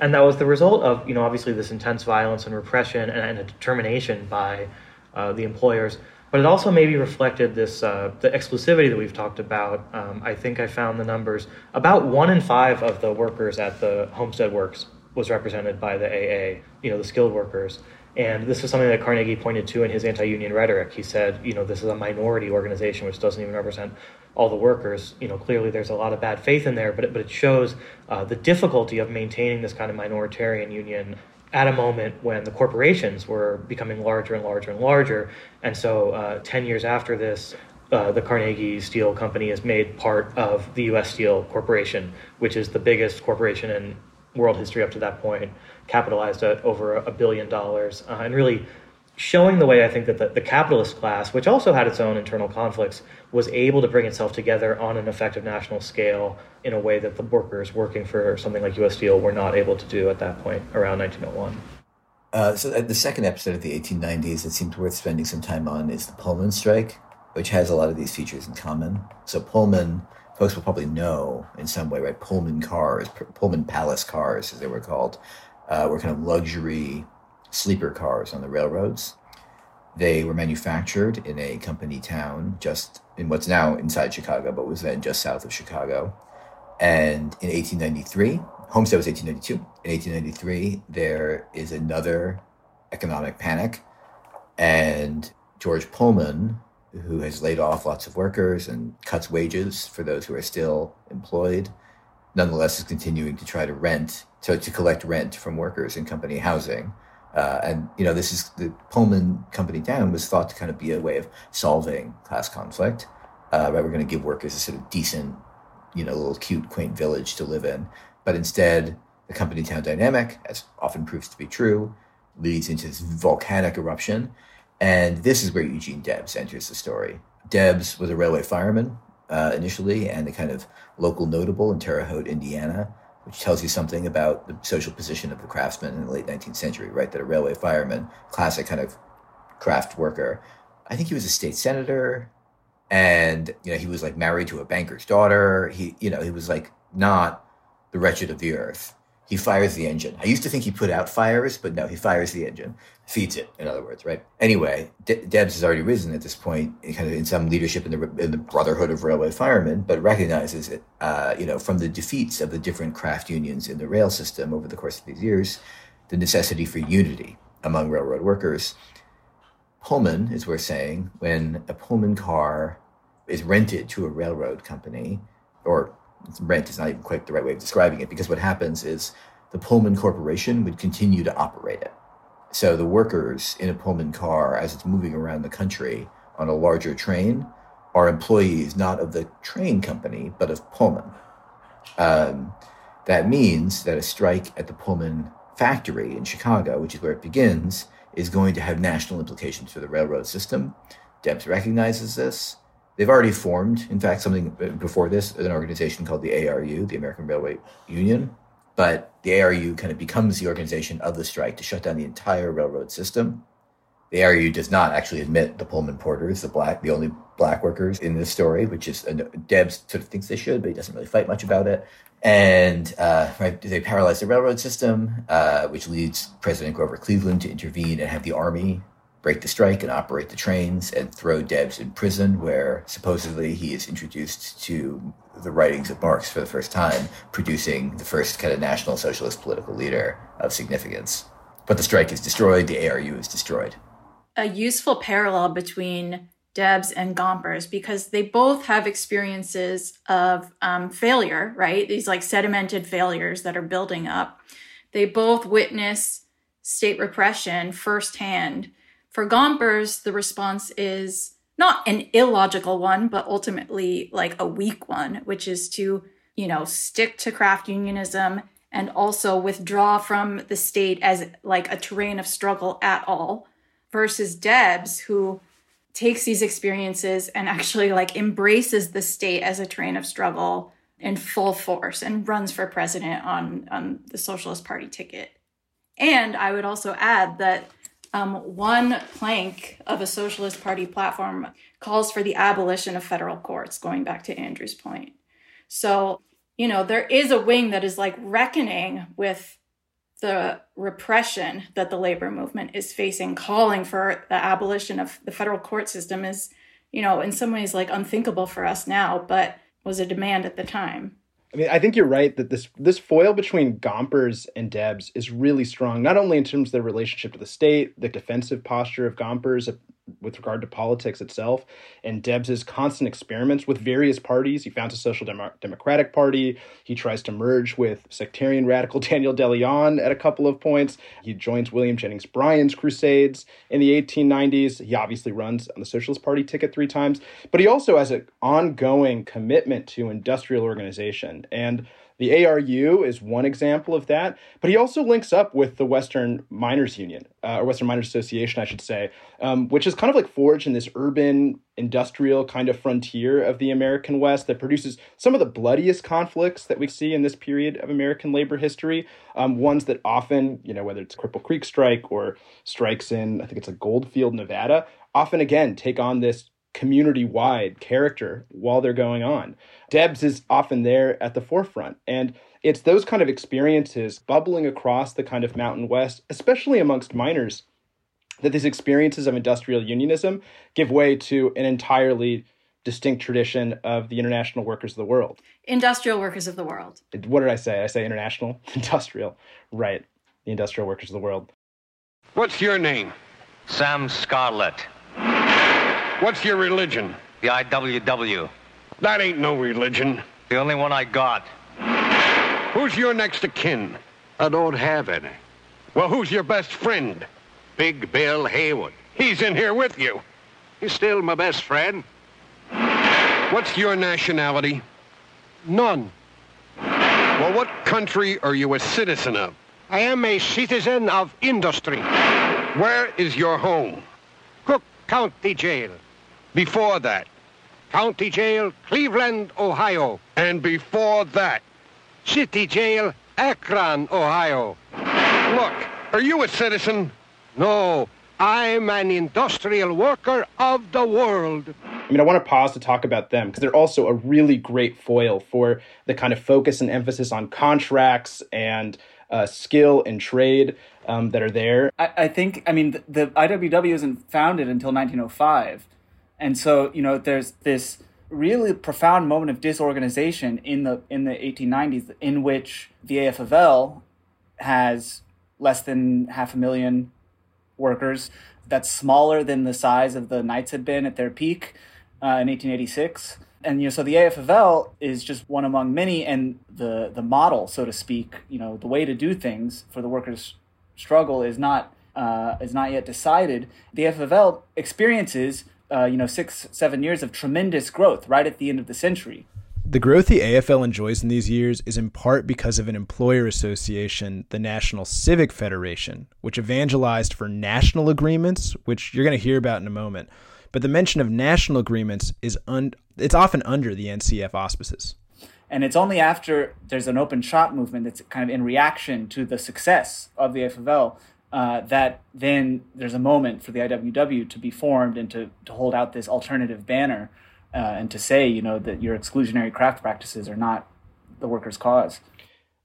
And that was the result of, you know, obviously this intense violence and repression and, and a determination by uh, the employers. But it also maybe reflected this uh, the exclusivity that we've talked about. Um, I think I found the numbers. About one in five of the workers at the Homestead Works was represented by the AA, you know, the skilled workers. And this is something that Carnegie pointed to in his anti union rhetoric. He said, you know, this is a minority organization which doesn't even represent all the workers. You know, clearly there's a lot of bad faith in there, but it, but it shows uh, the difficulty of maintaining this kind of minoritarian union at a moment when the corporations were becoming larger and larger and larger. And so, uh, 10 years after this, uh, the Carnegie Steel Company is made part of the U.S. Steel Corporation, which is the biggest corporation in world history up to that point capitalized at over a billion dollars, uh, and really showing the way I think that the, the, capitalist class, which also had its own internal conflicts, was able to bring itself together on an effective national scale in a way that the workers working for something like U.S. Steel were not able to do at that point around 1901. Uh, so the second episode of the 1890s that seems worth spending some time on is the Pullman strike, which has a lot of these features in common. So Pullman, folks will probably know in some way, right? Pullman cars, Pullman Palace cars, as they were called, uh, were kind of luxury sleeper cars on the railroads. They were manufactured in a company town just in what's now inside Chicago, but was then just south of Chicago. And in 1893, Homestead was 1892. In 1893, there is another economic panic. And George Pullman, who has laid off lots of workers and cuts wages for those who are still employed, nonetheless is continuing to try to rent, to, to collect rent from workers in company housing. Uh, and you know, this is the Pullman company down was thought to kind of be a way of solving class conflict. Uh, right, we're going to give workers a sort of decent, you know, little cute, quaint village to live in. But instead, the company town dynamic, as often proves to be true, leads into this volcanic eruption. And this is where Eugene Debs enters the story. Debs was a railway fireman uh, initially and a kind of local notable in Terre Haute, Indiana, which tells you something about the social position of the craftsman in the late 19th century, right? That a railway fireman, classic kind of craft worker. I think he was a state senator and, you know, he was like married to a banker's daughter. He, you know, he was like not the wretched of the earth. He fires the engine. I used to think he put out fires, but no, he fires the engine, feeds it, in other words, right? Anyway, De- Debs has already risen at this point, kind of in some leadership in the in the Brotherhood of Railway Firemen, but recognizes it, uh, you know, from the defeats of the different craft unions in the rail system over the course of these years, the necessity for unity among railroad workers. Pullman, as we're saying, when a Pullman car is rented to a railroad company, or rent is not even quite the right way of describing it because what happens is the Pullman Corporation would continue to operate it. So the workers in a Pullman car, as it's moving around the country on a larger train, are employees not of the train company, but of Pullman. Um, that means that a strike at the Pullman factory in Chicago, which is where it begins, is going to have national implications for the railroad system. Debs recognizes this. They've already formed, in fact, something before this, an organization called the ARU, the American Railway Union. But the ARU kind of becomes the organization of the strike to shut down the entire railroad system. The ARU does not actually admit the Pullman porters, the black, the only black workers in this story, which is Debs sort of thinks they should, but he doesn't really fight much about it. And uh, right, they paralyze the railroad system, uh, which leads President Grover Cleveland to intervene and have the army break the strike and operate the trains and throw Debs in prison, where supposedly he is introduced to the writings of Marx for the first time, producing the first kind of national socialist political leader of significance. But the strike is destroyed, the ARU is destroyed. A useful parallel between Debs and Gompers because they both have experiences of um, failure, right? These like sedimented failures that are building up. They both witness state repression firsthand for Gompers, the response is not an illogical one, but ultimately like a weak one, which is to, you know, stick to craft unionism and also withdraw from the state as like a terrain of struggle at all versus Debs who takes these experiences and actually like embraces the state as a terrain of struggle in full force and runs for president on on the Socialist Party ticket. And I would also add that um, one plank of a Socialist Party platform calls for the abolition of federal courts, going back to Andrew's point. So, you know, there is a wing that is like reckoning with the repression that the labor movement is facing, calling for the abolition of the federal court system is, you know, in some ways like unthinkable for us now, but was a demand at the time. I mean, I think you're right that this this foil between Gompers and Debs is really strong, not only in terms of their relationship to the state, the defensive posture of Gompers with regard to politics itself, and Debs's constant experiments with various parties. He founds a Social Demo- Democratic Party. He tries to merge with sectarian radical Daniel DeLeon at a couple of points. He joins William Jennings Bryan's crusades in the 1890s. He obviously runs on the Socialist Party ticket three times, but he also has an ongoing commitment to industrial organization and the ARU is one example of that, but he also links up with the Western Miners Union, uh, or Western Miners Association, I should say, um, which is kind of like forged in this urban industrial kind of frontier of the American West that produces some of the bloodiest conflicts that we see in this period of American labor history. Um, ones that often, you know, whether it's Cripple Creek strike or strikes in, I think it's like Goldfield, Nevada, often again take on this community wide character while they're going on. Debs is often there at the forefront. And it's those kind of experiences bubbling across the kind of Mountain West, especially amongst miners, that these experiences of industrial unionism give way to an entirely distinct tradition of the international workers of the world. Industrial workers of the world. What did I say? I say international? Industrial. Right. The industrial workers of the world. What's your name? Sam Scarlett, What's your religion? the IWW. That ain't no religion. The only one I got. Who's your next of kin? I don't have any. Well, who's your best friend? Big Bill Haywood. He's in here with you. He's still my best friend. What's your nationality? None. Well, what country are you a citizen of? I am a citizen of industry. Where is your home? Cook County Jail. Before that. County Jail, Cleveland, Ohio. And before that. City Jail, Akron, Ohio. Look, are you a citizen? No, I'm an industrial worker of the world. I mean, I want to pause to talk about them because they're also a really great foil for the kind of focus and emphasis on contracts and uh, skill and trade um, that are there. I, I think, I mean, the, the IWW isn't founded until 1905. And so, you know, there's this really profound moment of disorganization in the in the 1890s in which the AFL has less than half a million workers. That's smaller than the size of the Knights had been at their peak uh, in 1886. And you know, so the AFL is just one among many, and the the model, so to speak, you know, the way to do things for the workers' struggle is not uh, is not yet decided. The AFL experiences, uh, you know, six seven years of tremendous growth right at the end of the century. The growth the AFL enjoys in these years is in part because of an employer association, the National Civic Federation, which evangelized for national agreements, which you're going to hear about in a moment. But the mention of national agreements is un- it's often under the NCF auspices. And it's only after there's an open shop movement that's kind of in reaction to the success of the AFL uh, that then there's a moment for the IWW to be formed and to, to hold out this alternative banner uh, and to say, you know, that your exclusionary craft practices are not the workers' cause.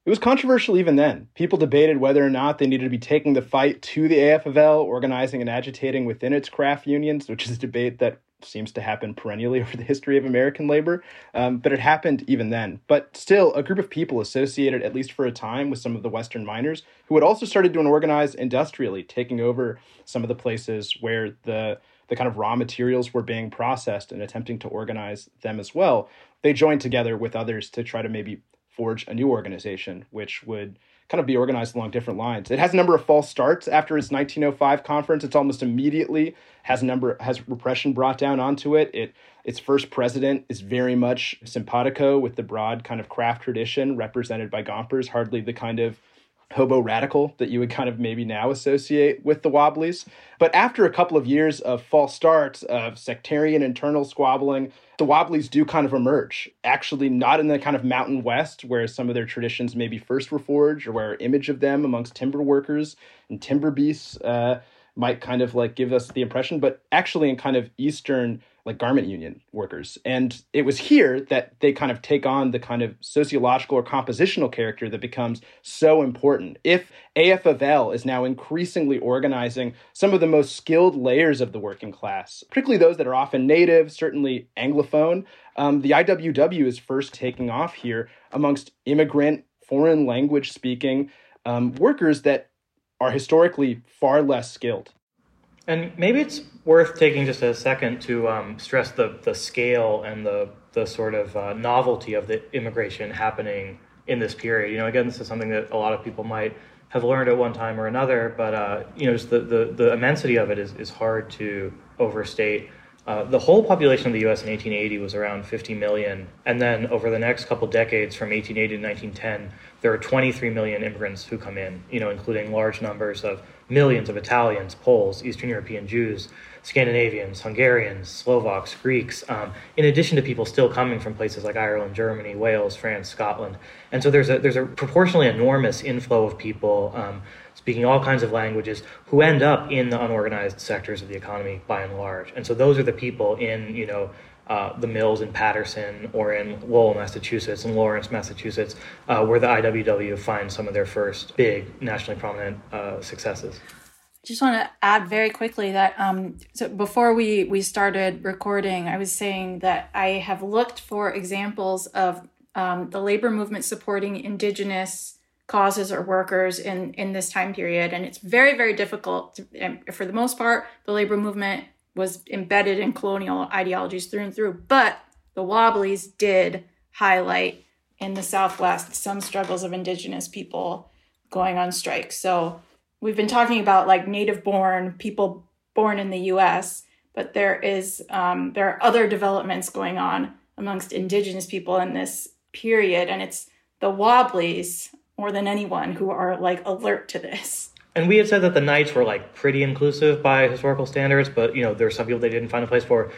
It was controversial even then. People debated whether or not they needed to be taking the fight to the AFL, organizing and agitating within its craft unions, which is a debate that seems to happen perennially over the history of American labor. Um, but it happened even then. But still, a group of people associated, at least for a time, with some of the Western miners who had also started to organize industrially, taking over some of the places where the the kind of raw materials were being processed and attempting to organize them as well. They joined together with others to try to maybe forge a new organization, which would kind of be organized along different lines. It has a number of false starts after its 1905 conference. It's almost immediately has number has repression brought down onto it. It its first president is very much simpatico with the broad kind of craft tradition represented by Gompers, hardly the kind of hobo radical that you would kind of maybe now associate with the Wobblies. But after a couple of years of false starts, of sectarian internal squabbling, the Wobblies do kind of emerge. Actually, not in the kind of Mountain West where some of their traditions maybe first were forged or where image of them amongst timber workers and timber beasts uh, might kind of like give us the impression, but actually in kind of Eastern like garment union workers. And it was here that they kind of take on the kind of sociological or compositional character that becomes so important. If AF of L is now increasingly organizing some of the most skilled layers of the working class, particularly those that are often native, certainly Anglophone, um, the IWW is first taking off here amongst immigrant, foreign language speaking um, workers that are historically far less skilled. And maybe it's worth taking just a second to um, stress the, the scale and the, the sort of uh, novelty of the immigration happening in this period. You know, again, this is something that a lot of people might have learned at one time or another, but uh, you know, just the, the, the immensity of it is, is hard to overstate. Uh, the whole population of the U.S. in 1880 was around 50 million, and then over the next couple decades, from 1880 to 1910, there are 23 million immigrants who come in. You know, including large numbers of millions of Italians, Poles, Eastern European Jews, Scandinavians, Hungarians, Slovaks, Greeks, um, in addition to people still coming from places like Ireland, Germany, Wales, France, Scotland. And so there's a, there's a proportionally enormous inflow of people um, speaking all kinds of languages who end up in the unorganized sectors of the economy by and large. And so those are the people in, you know, uh, the mills in Paterson or in Lowell, Massachusetts, and Lawrence, Massachusetts, uh, where the IWW finds some of their first big nationally prominent uh, successes. just want to add very quickly that um, so before we we started recording, I was saying that I have looked for examples of um, the labor movement supporting indigenous causes or workers in in this time period. And it's very very difficult to, for the most part the labor movement was embedded in colonial ideologies through and through. But the wobblies did highlight in the southwest some struggles of indigenous people going on strike. So we've been talking about like native born people born in the us but there is um, there are other developments going on amongst indigenous people in this period. And it's the wobblies more than anyone who are like alert to this. And we had said that the Knights were like pretty inclusive by historical standards, but you know there's some people they didn't find a place for.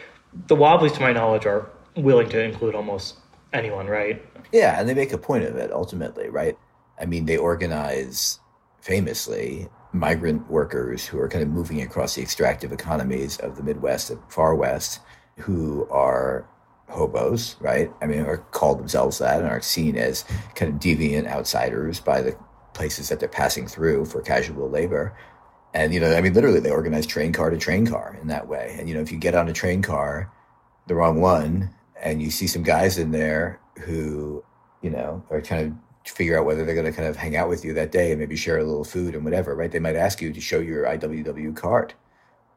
The Wobblies, to my knowledge, are willing to include almost anyone, right? Yeah, and they make a point of it ultimately, right? I mean, they organize famously migrant workers who are kind of moving across the extractive economies of the Midwest and far West, who are hobos, right? I mean, or call themselves that and are seen as kind of deviant outsiders by the places that they're passing through for casual labor. And, you know, I mean, literally they organize train car to train car in that way. And, you know, if you get on a train car, the wrong one, and you see some guys in there who, you know, are trying to figure out whether they're going to kind of hang out with you that day and maybe share a little food and whatever, right? They might ask you to show your IWW card.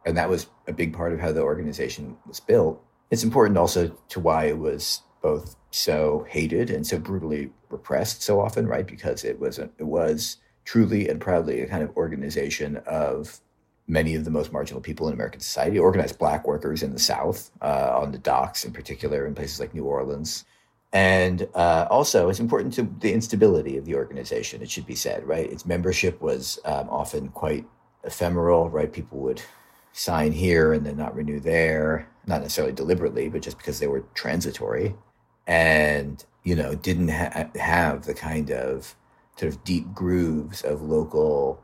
And that was a big part of how the organization was built it's important also to why it was both so hated and so brutally repressed so often, right? Because it was a, it was truly and proudly a kind of organization of many of the most marginal people in American society, organized black workers in the South, uh, on the docks in particular, in places like New Orleans. And uh, also, it's important to the instability of the organization, it should be said, right? Its membership was um, often quite ephemeral, right? People would sign here and then not renew there, not necessarily deliberately, but just because they were transitory and, you know, didn't ha- have the kind of sort of deep grooves of local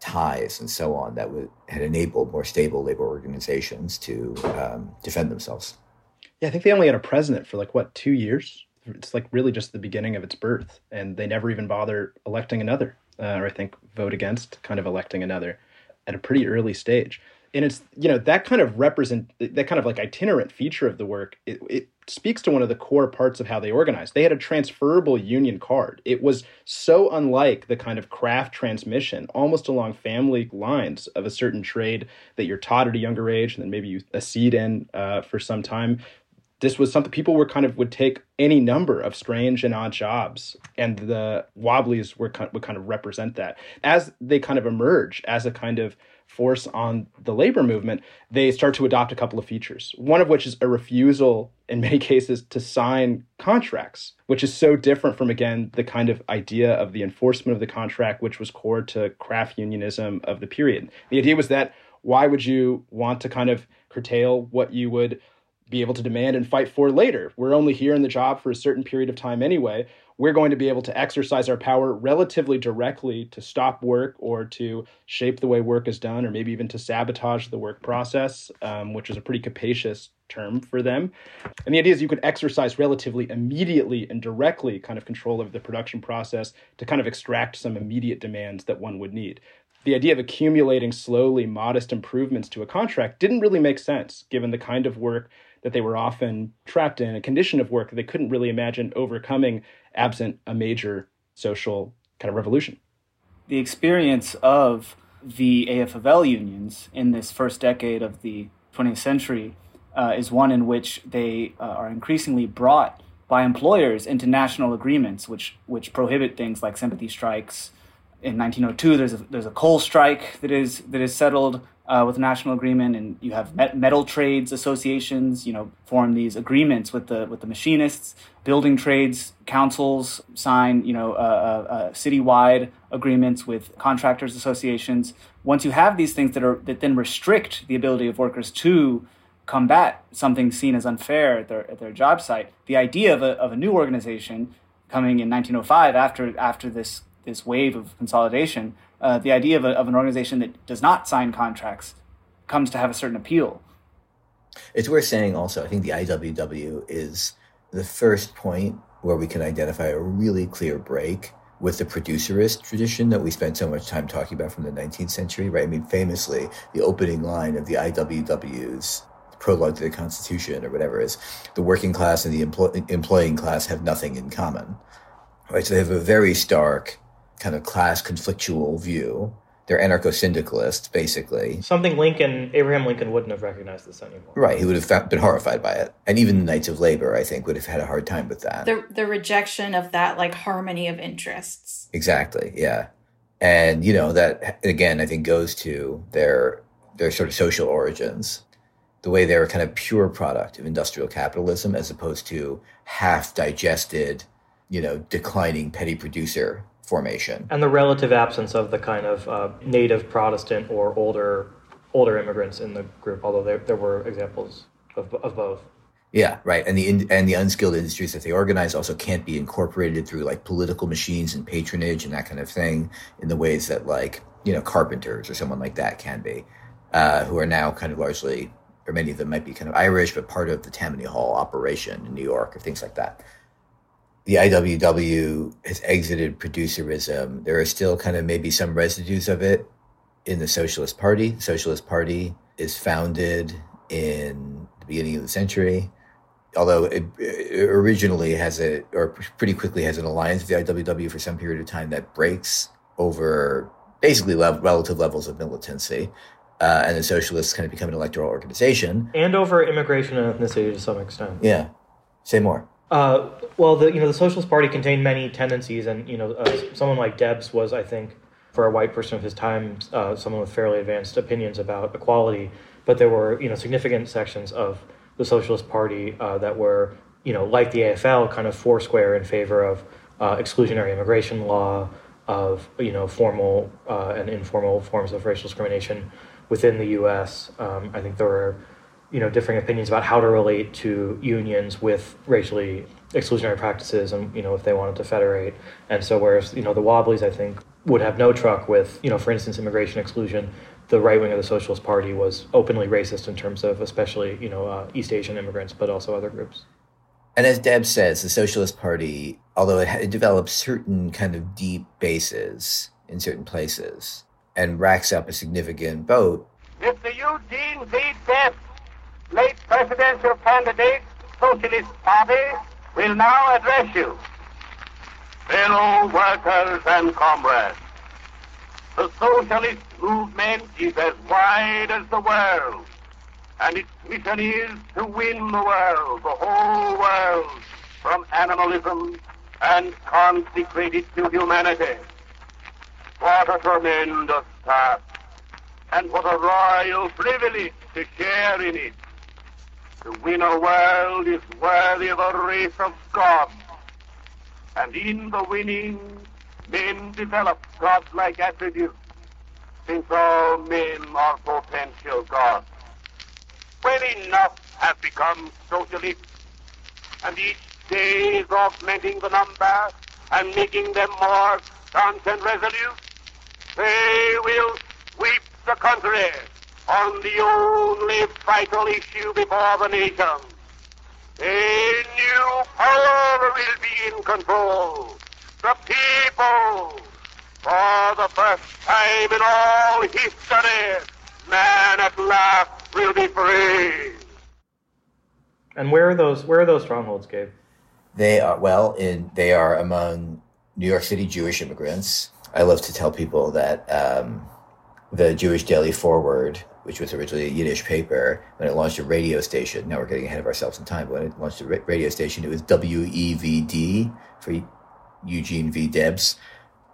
ties and so on that would, had enabled more stable labor organizations to um, defend themselves. Yeah, I think they only had a president for like, what, two years? It's like really just the beginning of its birth, and they never even bother electing another, uh, or I think vote against kind of electing another at a pretty early stage and it's you know that kind of represent that kind of like itinerant feature of the work it, it, speaks to one of the core parts of how they organized. They had a transferable union card. It was so unlike the kind of craft transmission almost along family lines of a certain trade that you're taught at a younger age and then maybe you accede in uh, for some time. This was something people were kind of would take any number of strange and odd jobs and the wobblies were would kind of represent that. As they kind of emerge as a kind of force on the labor movement, they start to adopt a couple of features. One of which is a refusal, in many cases, to sign contracts, which is so different from, again, the kind of idea of the enforcement of the contract, which was core to craft unionism of the period. The idea was that why would you want to kind of curtail what you would be able to demand and fight for later? We're only here in the job for a certain period of time anyway we're going to be able to exercise our power relatively directly to stop work or to shape the way work is done, or maybe even to sabotage the work process, um, which is a pretty capacious term for them. And the idea is you could exercise relatively immediately and directly kind of control of the production process to kind of extract some immediate demands that one would need. The idea of accumulating slowly modest improvements to a contract didn't really make sense given the kind of work that they were often trapped in, a condition of work that they couldn't really imagine overcoming absent a major social kind of revolution. The experience of the AFL unions in this first decade of the 20th century uh, is one in which they uh, are increasingly brought by employers into national agreements, which which prohibit things like sympathy strikes. In 1902, there's a there's a coal strike that is that is settled uh, with national agreement, and you have metal trades associations, you know, form these agreements with the with the machinists. Building trades councils sign, you know, uh, uh, uh, citywide agreements with contractors associations. Once you have these things that are that then restrict the ability of workers to combat something seen as unfair at their at their job site, the idea of a of a new organization coming in 1905 after after this this wave of consolidation uh, the idea of, a, of an organization that does not sign contracts comes to have a certain appeal. It's worth saying also, I think the IWW is the first point where we can identify a really clear break with the producerist tradition that we spent so much time talking about from the 19th century, right? I mean, famously, the opening line of the IWW's prologue to the Constitution or whatever is the working class and the employ- employing class have nothing in common, right? So they have a very stark kind of class conflictual view. They're anarcho syndicalists, basically. Something Lincoln, Abraham Lincoln wouldn't have recognized this anymore. Right. He would have been horrified by it. And even the Knights of Labor, I think, would have had a hard time with that. The the rejection of that like harmony of interests. Exactly. Yeah. And you know that again, I think goes to their their sort of social origins, the way they're a kind of pure product of industrial capitalism, as opposed to half digested, you know, declining petty producer formation. And the relative absence of the kind of uh, native Protestant or older older immigrants in the group, although there, there were examples of, of both. Yeah, right. And the in, and the unskilled industries that they organize also can't be incorporated through like political machines and patronage and that kind of thing in the ways that like you know carpenters or someone like that can be, uh, who are now kind of largely, or many of them might be kind of Irish, but part of the Tammany Hall operation in New York or things like that. The IWW has exited producerism. There are still kind of maybe some residues of it in the Socialist Party. The Socialist Party is founded in the beginning of the century although it, it originally has a or pretty quickly has an alliance with the IWW for some period of time that breaks over basically relative levels of militancy, uh, and the socialists kind of become an electoral organization. And over immigration and ethnicity to some extent. Yeah, say more. Uh, well, the you know the Socialist Party contained many tendencies, and you know uh, someone like Debs was, I think, for a white person of his time, uh, someone with fairly advanced opinions about equality. But there were you know significant sections of the Socialist Party uh, that were, you know, like the AFL, kind of foursquare in favor of uh, exclusionary immigration law, of you know formal uh, and informal forms of racial discrimination within the U.S. Um, I think there were, you know, differing opinions about how to relate to unions with racially exclusionary practices, and you know, if they wanted to federate. And so, whereas you know the Wobblies, I think, would have no truck with, you know, for instance, immigration exclusion the right wing of the Socialist Party was openly racist in terms of especially you know uh, East Asian immigrants, but also other groups. And as Deb says, the Socialist Party, although it, it develops certain kind of deep bases in certain places and racks up a significant vote, Mr. Eugene V. Debs, late presidential candidate, Socialist Party, will now address you. Fellow workers and comrades, the socialist movement is as wide as the world, and its mission is to win the world, the whole world, from animalism and consecrate it to humanity. What a tremendous task, and what a royal privilege to share in it. To win a world is worthy of a race of gods, and in the winning, men develop godlike attributes, since all men are potential gods. When enough have become socialists, and each day is augmenting the number and making them more staunch and resolute, they will sweep the country on the only vital issue before the nation. A new power will be in control. The people. For the first time in all history, man at last will be free. And where are those where are those strongholds, Gabe? They are well in they are among New York City Jewish immigrants. I love to tell people that um, the Jewish Daily Forward, which was originally a Yiddish paper, when it launched a radio station. Now we're getting ahead of ourselves in time. But when it launched a radio station, it was WEVD for Eugene V. Debs,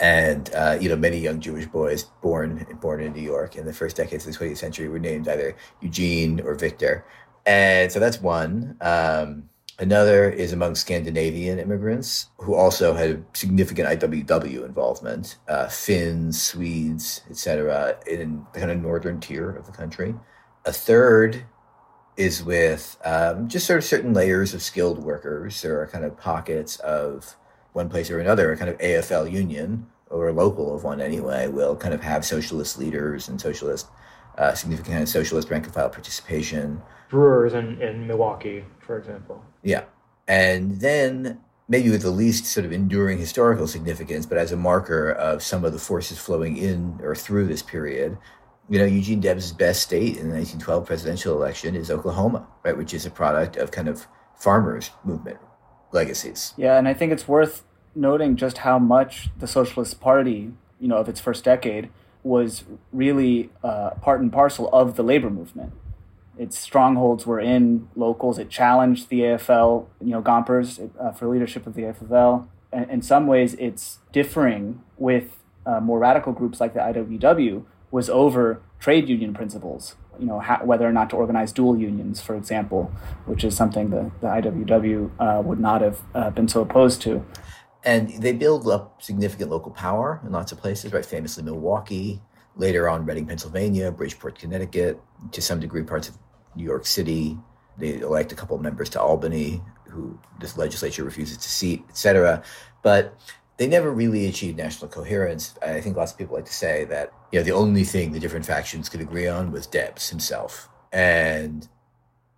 and uh, you know many young Jewish boys born born in New York in the first decades of the 20th century were named either Eugene or Victor, and so that's one. Um, another is among Scandinavian immigrants who also had significant IWW involvement, uh, Finns, Swedes, etc., in the kind of northern tier of the country. A third is with um, just sort of certain layers of skilled workers. There are kind of pockets of one place or another, a kind of AFL union or a local of one anyway, will kind of have socialist leaders and socialist, uh, significant kind of socialist rank and file participation. Brewers in, in Milwaukee, for example. Yeah. And then maybe with the least sort of enduring historical significance, but as a marker of some of the forces flowing in or through this period, you know, Eugene Debs' best state in the 1912 presidential election is Oklahoma, right, which is a product of kind of farmers' movement legacies. Yeah, and I think it's worth noting just how much the Socialist Party, you know, of its first decade was really uh, part and parcel of the labor movement. Its strongholds were in locals. It challenged the AFL, you know, Gompers uh, for leadership of the AFL. And in some ways, its differing with uh, more radical groups like the IWW was over trade union principles. You know, ha- whether or not to organize dual unions, for example, which is something the, the IWW uh, would not have uh, been so opposed to. And they build up significant local power in lots of places, right? Famously, Milwaukee, later on, Reading, Pennsylvania, Bridgeport, Connecticut, to some degree, parts of New York City. They elect a couple of members to Albany, who this legislature refuses to seat, et cetera. But they never really achieved national coherence. I think lots of people like to say that you know the only thing the different factions could agree on was Debs himself, and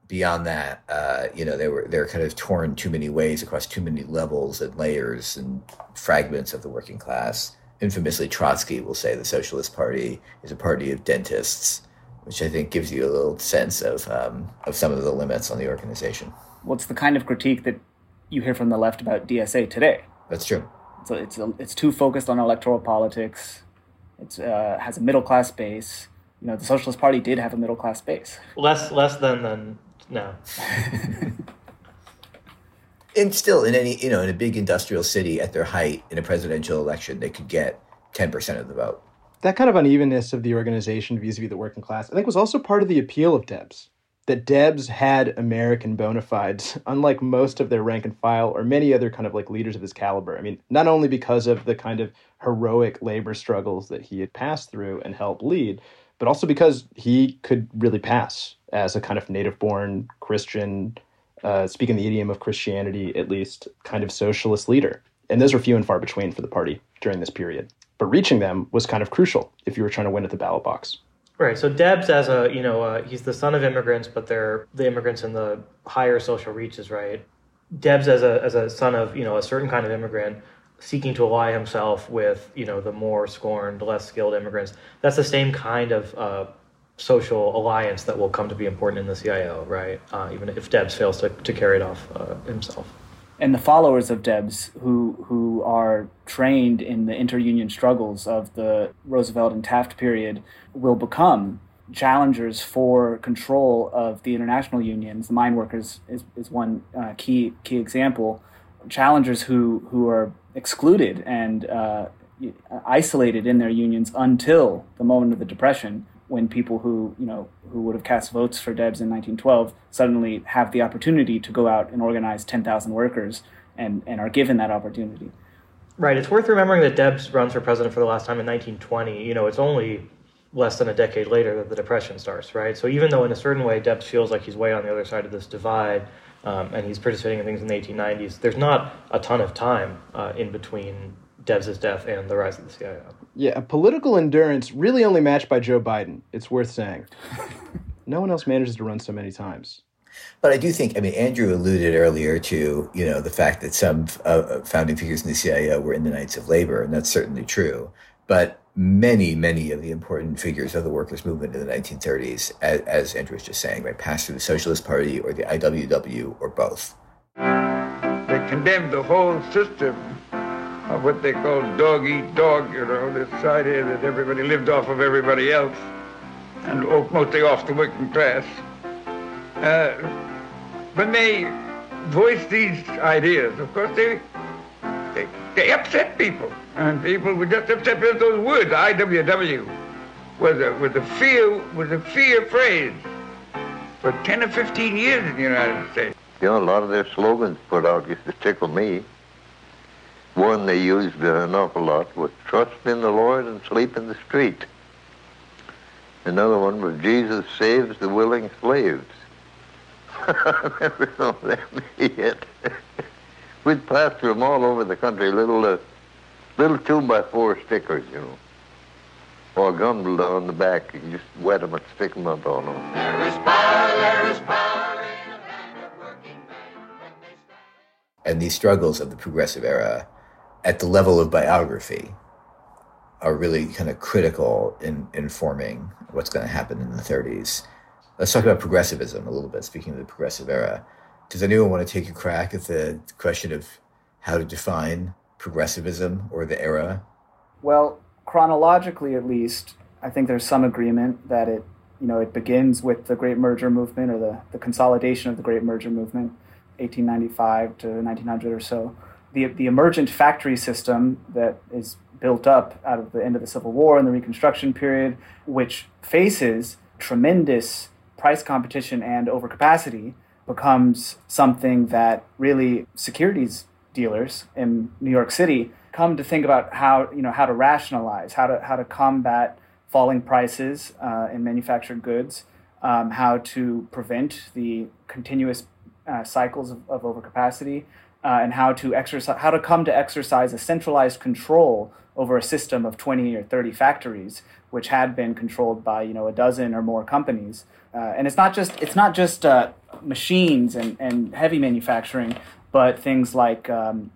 beyond that, uh, you know, they were they're kind of torn too many ways across too many levels and layers and fragments of the working class. Infamously, Trotsky will say the Socialist Party is a party of dentists, which I think gives you a little sense of um, of some of the limits on the organization. Well, it's the kind of critique that you hear from the left about DSA today. That's true. So it's it's too focused on electoral politics. It uh, has a middle class base. You know, the Socialist Party did have a middle class base. Less less than than no. and still, in any you know, in a big industrial city at their height in a presidential election, they could get ten percent of the vote. That kind of unevenness of the organization vis-a-vis the working class, I think, was also part of the appeal of Debs. That Debs had American bona fides, unlike most of their rank and file or many other kind of like leaders of his caliber. I mean, not only because of the kind of heroic labor struggles that he had passed through and helped lead, but also because he could really pass as a kind of native born Christian, uh, speaking the idiom of Christianity, at least, kind of socialist leader. And those were few and far between for the party during this period. But reaching them was kind of crucial if you were trying to win at the ballot box. Right. So Debs, as a you know, uh, he's the son of immigrants, but they're the immigrants in the higher social reaches, right? Debs, as a as a son of you know a certain kind of immigrant, seeking to ally himself with you know the more scorned, less skilled immigrants. That's the same kind of uh, social alliance that will come to be important in the CIO, right? Uh, even if Debs fails to, to carry it off uh, himself. And the followers of Debs, who who are trained in the interunion struggles of the Roosevelt and Taft period, will become challengers for control of the international unions. The mine workers is, is one uh, key key example. Challengers who who are excluded and uh, isolated in their unions until the moment of the depression, when people who you know who would have cast votes for Debs in 1912 suddenly have the opportunity to go out and organize 10,000 workers and and are given that opportunity. Right. It's worth remembering that Debs runs for president for the last time in 1920. You know, it's only less than a decade later that the depression starts. Right. So even though in a certain way Debs feels like he's way on the other side of this divide. Um, and he's participating in things in the 1890s. There's not a ton of time uh, in between Debs's death and the rise of the CIO. Yeah, political endurance really only matched by Joe Biden. It's worth saying. no one else manages to run so many times. But I do think, I mean, Andrew alluded earlier to, you know, the fact that some uh, founding figures in the CIO were in the Knights of Labor, and that's certainly true. But many, many of the important figures of the workers' movement in the 1930s, as, as Andrew was just saying, right, passed through the Socialist Party or the IWW or both. They condemned the whole system of what they call dog eat dog, you know, this idea that everybody lived off of everybody else, and mostly off the working class. Uh, when they voiced these ideas, of course, they, they, they upset people. And people were just upset with those words. IWW was a, was a fear was a fear phrase for 10 or 15 years in the United States. You know, a lot of their slogans put out used to tickle me. One they used an awful lot was trust in the Lord and sleep in the street. Another one was Jesus saves the willing slaves. I never saw them yet. We'd plaster them all over the country, little uh, little two by four stickers, you know, or gummed on the back. You just wet them and stick them up on them. There is power, there is power. And these struggles of the progressive era at the level of biography are really kind of critical in informing what's going to happen in the 30s. Let's talk about progressivism a little bit, speaking of the progressive era. Does anyone want to take a crack at the question of how to define progressivism or the era? Well, chronologically at least, I think there's some agreement that it, you know, it begins with the Great Merger movement or the, the consolidation of the Great Merger movement, 1895 to 1900 or so. The, the emergent factory system that is built up out of the end of the Civil War and the Reconstruction period, which faces tremendous price competition and overcapacity, becomes something that really securities dealers in New York City come to think about how you know how to rationalize, how to how to combat falling prices uh, in manufactured goods, um, how to prevent the continuous uh, cycles of, of overcapacity, uh, and how to exercise how to come to exercise a centralized control over a system of 20 or 30 factories which had been controlled by you know a dozen or more companies uh, and it's not just it's not just uh, machines and, and heavy manufacturing but things like um,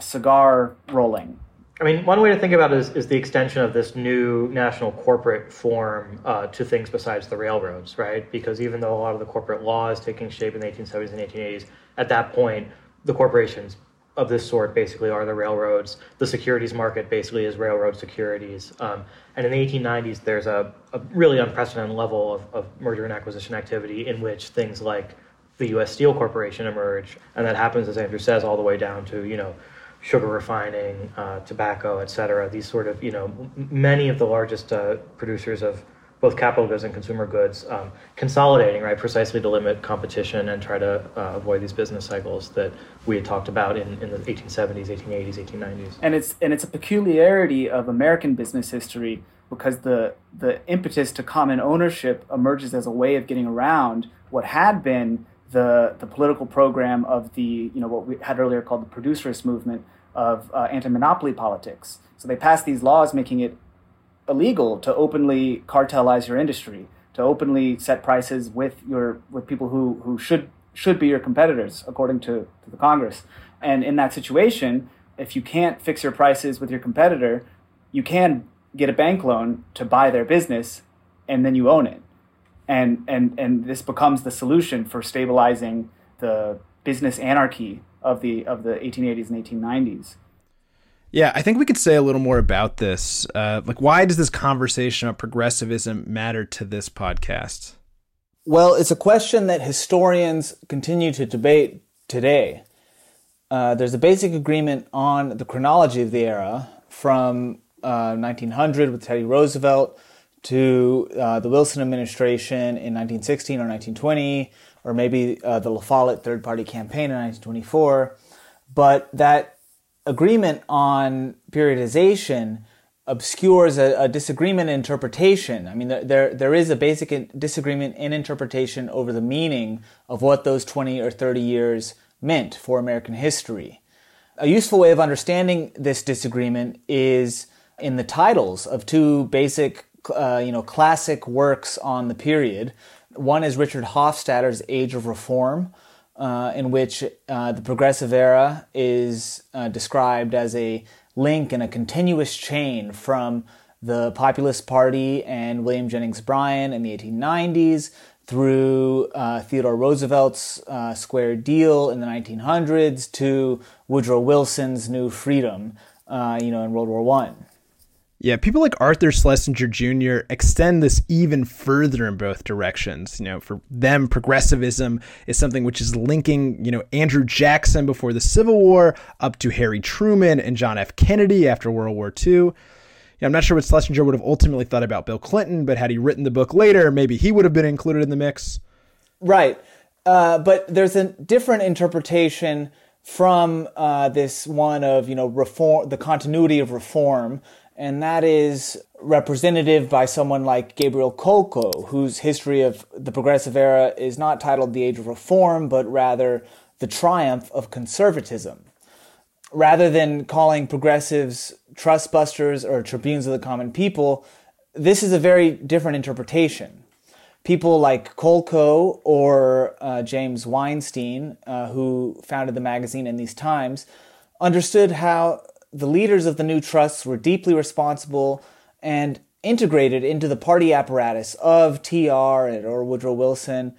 cigar rolling I mean, one way to think about it is, is the extension of this new national corporate form uh, to things besides the railroads, right? Because even though a lot of the corporate law is taking shape in the 1870s and 1880s, at that point, the corporations of this sort basically are the railroads. The securities market basically is railroad securities. Um, and in the 1890s, there's a, a really unprecedented level of, of merger and acquisition activity in which things like the U.S. Steel Corporation emerge, and that happens, as Andrew says, all the way down to you know sugar refining, uh, tobacco, et cetera. These sort of you know many of the largest uh, producers of both capital goods and consumer goods um, consolidating, right, precisely to limit competition and try to uh, avoid these business cycles that we had talked about in, in the 1870s, 1880s, 1890s. and it's and it's a peculiarity of American business history because the the impetus to common ownership emerges as a way of getting around what had been the the political program of the you know what we had earlier called the producerist movement of uh, anti-monopoly politics. So they passed these laws making it illegal to openly cartelize your industry, to openly set prices with your with people who who should should be your competitors according to, to the Congress. And in that situation, if you can't fix your prices with your competitor, you can get a bank loan to buy their business and then you own it. And and and this becomes the solution for stabilizing the business anarchy of the of the 1880s and 1890s. Yeah, I think we could say a little more about this. Uh, like, why does this conversation of progressivism matter to this podcast? Well, it's a question that historians continue to debate today. Uh, there's a basic agreement on the chronology of the era from uh, 1900 with Teddy Roosevelt to uh, the Wilson administration in 1916 or 1920, or maybe uh, the La Follette third party campaign in 1924. But that agreement on periodization obscures a, a, disagreement in interpretation. I mean, there there is a basic disagreement in interpretation over the meaning of what those 20 or 30 years meant for American history. A useful way of understanding this disagreement is in the titles of two basic, uh, you know, classic works on the period. One is Richard Hofstadter's Age of Reform, uh, in which uh, the progressive era is uh, described as a link in a continuous chain from the Populist Party and William Jennings Bryan in the 1890s through uh, Theodore Roosevelt's uh, Square Deal in the 1900s to Woodrow Wilson's New Freedom, uh, you know, in World War One. Yeah, people like Arthur Schlesinger Jr. extend this even further in both directions. You know, for them, progressivism is something which is linking, you know, Andrew Jackson before the Civil War up to Harry Truman and John F. Kennedy after World War II. You know, I'm not sure what Schlesinger would have ultimately thought about Bill Clinton, but had he written the book later, maybe he would have been included in the mix. Right. Uh, but there's a different interpretation from uh, this one of, you know, reform, the continuity of reform and that is representative by someone like Gabriel Kolko, whose history of the progressive era is not titled The Age of Reform, but rather The Triumph of Conservatism. Rather than calling progressives trustbusters or tribunes of the common people, this is a very different interpretation. People like Kolko or uh, James Weinstein, uh, who founded the magazine in these times, understood how the leaders of the new trusts were deeply responsible and integrated into the party apparatus of TR or Woodrow Wilson,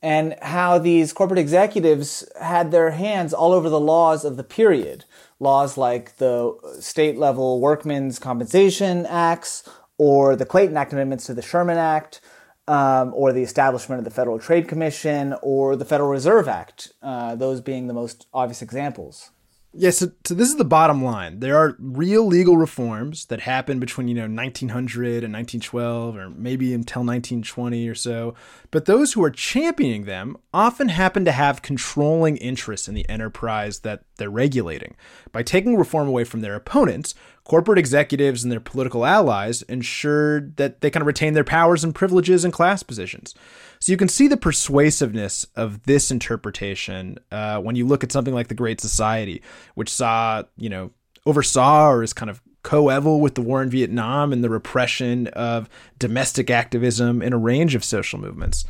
and how these corporate executives had their hands all over the laws of the period. Laws like the state level workmen's compensation acts, or the Clayton Act amendments to the Sherman Act, um, or the establishment of the Federal Trade Commission, or the Federal Reserve Act, uh, those being the most obvious examples. Yeah, so, so, this is the bottom line. There are real legal reforms that happened between, you know, 1900 and 1912 or maybe until 1920 or so, but those who are championing them often happen to have controlling interests in the enterprise that they're regulating. By taking reform away from their opponents, corporate executives and their political allies ensured that they kind of retain their powers and privileges and class positions. So you can see the persuasiveness of this interpretation uh, when you look at something like the Great Society, which saw, you know, oversaw or is kind of coeval with the war in Vietnam and the repression of domestic activism in a range of social movements.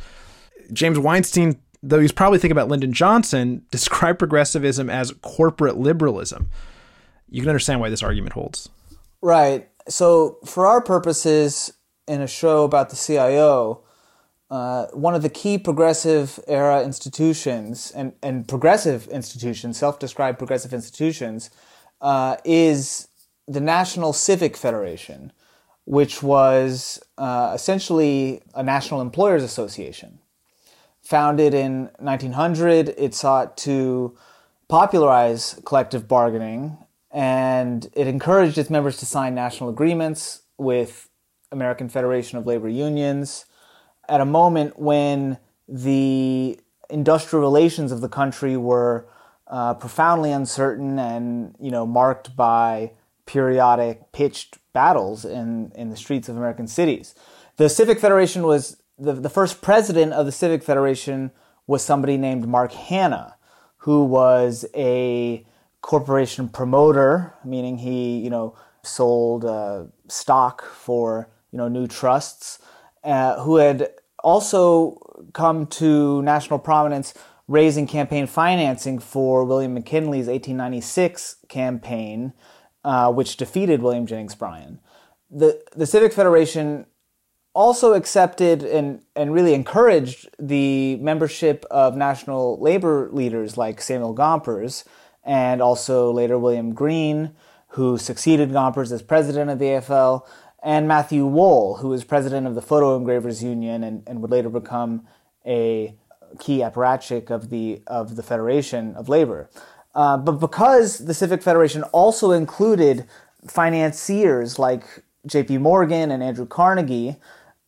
James Weinstein, though he's probably thinking about Lyndon Johnson, described progressivism as corporate liberalism. You can understand why this argument holds. Right. So, for our purposes, in a show about the CIO, uh, one of the key progressive era institutions and, and progressive institutions, self described progressive institutions, uh, is the National Civic Federation, which was uh, essentially a national employers association. Founded in 1900, it sought to popularize collective bargaining and it encouraged its members to sign national agreements with American Federation of Labor Unions at a moment when the industrial relations of the country were uh, profoundly uncertain and you know marked by periodic pitched battles in, in the streets of American cities. The Civic Federation was the, the first president of the Civic Federation was somebody named Mark Hanna, who was a corporation promoter, meaning he you know sold uh, stock for you know new trusts uh, who had also come to national prominence raising campaign financing for William McKinley's 1896 campaign, uh, which defeated William Jennings Bryan. The, the Civic Federation also accepted and, and really encouraged the membership of national labor leaders like Samuel Gompers and also later William Green, who succeeded Gompers as president of the AFL, and Matthew Woll, who was president of the Photo Engravers Union and, and would later become a key apparatchik of the of the Federation of Labor. Uh, but because the Civic Federation also included financiers like J.P. Morgan and Andrew Carnegie,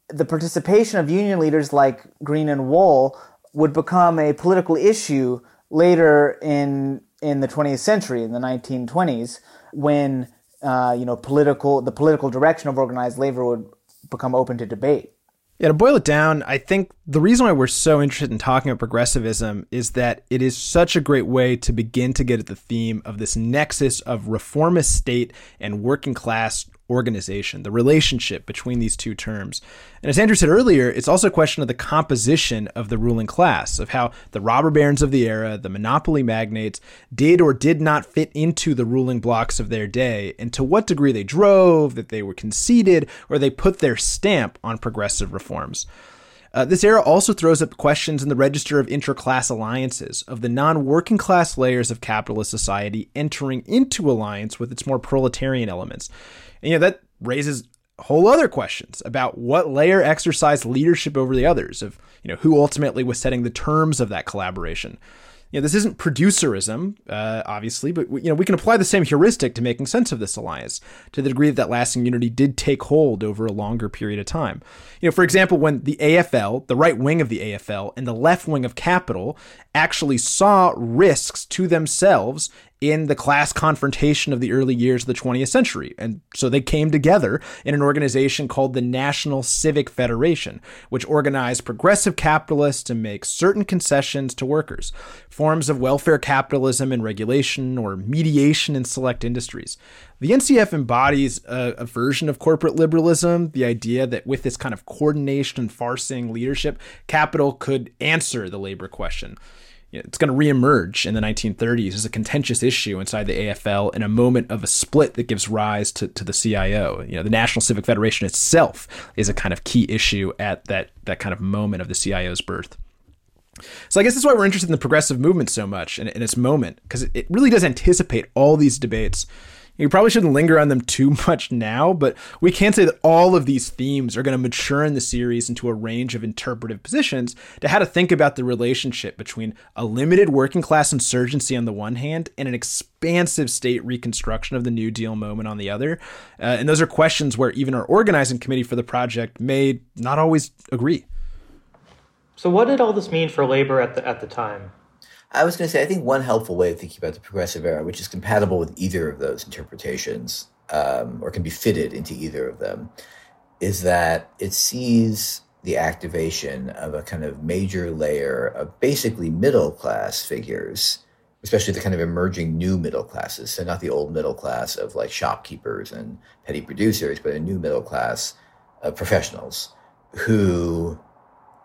the participation of union leaders like Green and Woll would become a political issue later in in the 20th century, in the 1920s, when uh, you know, political the political direction of organized labor would become open to debate. Yeah, to boil it down, I think the reason why we're so interested in talking about progressivism is that it is such a great way to begin to get at the theme of this nexus of reformist state and working class organization, the relationship between these two terms. And as Andrew said earlier, it's also a question of the composition of the ruling class, of how the robber barons of the era, the monopoly magnates, did or did not fit into the ruling blocs of their day, and to what degree they drove, that they were conceded, or they put their stamp on progressive reforms. Uh, this era also throws up questions in the register of interclass alliances, of the non working class layers of capitalist society entering into alliance with its more proletarian elements. And, you know, that raises whole other questions about what layer exercised leadership over the others, of, you know, who ultimately was setting the terms of that collaboration you know, this isn't producerism, uh, obviously, but we, you know, we can apply the same heuristic to making sense of this alliance to the degree that, that lasting unity did take hold over a longer period of time. You know, for example, when the AFL, the right wing of the AFL, and the left wing of Capital actually saw risks to themselves in the class confrontation of the early years of the 20th century. And so they came together in an organization called the National Civic Federation, which organized progressive capitalists to make certain concessions to workers, forms of welfare capitalism and regulation or mediation in select industries. The NCF embodies a, a, version of corporate liberalism, the idea that with this kind of coordination and far-seeing leadership, capital could answer the labor question it's going to reemerge in the 1930s as a contentious issue inside the AFL in a moment of a split that gives rise to, to the CIO. You know, the National Civic Federation itself is a kind of key issue at that that kind of moment of the CIO's birth. So I guess that's why we're interested in the progressive movement so much in, in its moment, because it, it really does anticipate all these debates. You probably shouldn't linger on them too much now, but we can say that all of these themes are going to mature in the series into a range of interpretive positions to how to think about the relationship between a limited working class insurgency on the one hand and an expansive state reconstruction of the New Deal moment on the other. Uh, and those are questions where even our organizing committee for the project may not always agree. So, what did all this mean for labor at the at the time? I was going to say, I think one helpful way of thinking about the progressive era, which is compatible with either of those interpretations, um, or can be fitted into either of them, is that it sees the activation of a kind of major layer of basically middle class figures, especially the kind of emerging new middle classes. So, not the old middle class of like shopkeepers and petty producers, but a new middle class of professionals who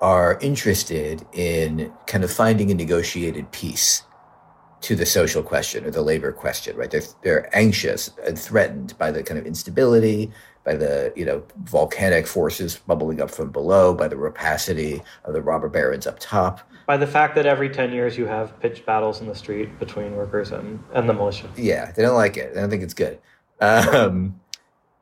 are interested in kind of finding a negotiated peace to the social question or the labor question, right? They're, they're anxious and threatened by the kind of instability, by the, you know, volcanic forces bubbling up from below, by the rapacity of the robber barons up top. By the fact that every 10 years you have pitched battles in the street between workers and, and the militia. Yeah, they don't like it. They don't think it's good. Um,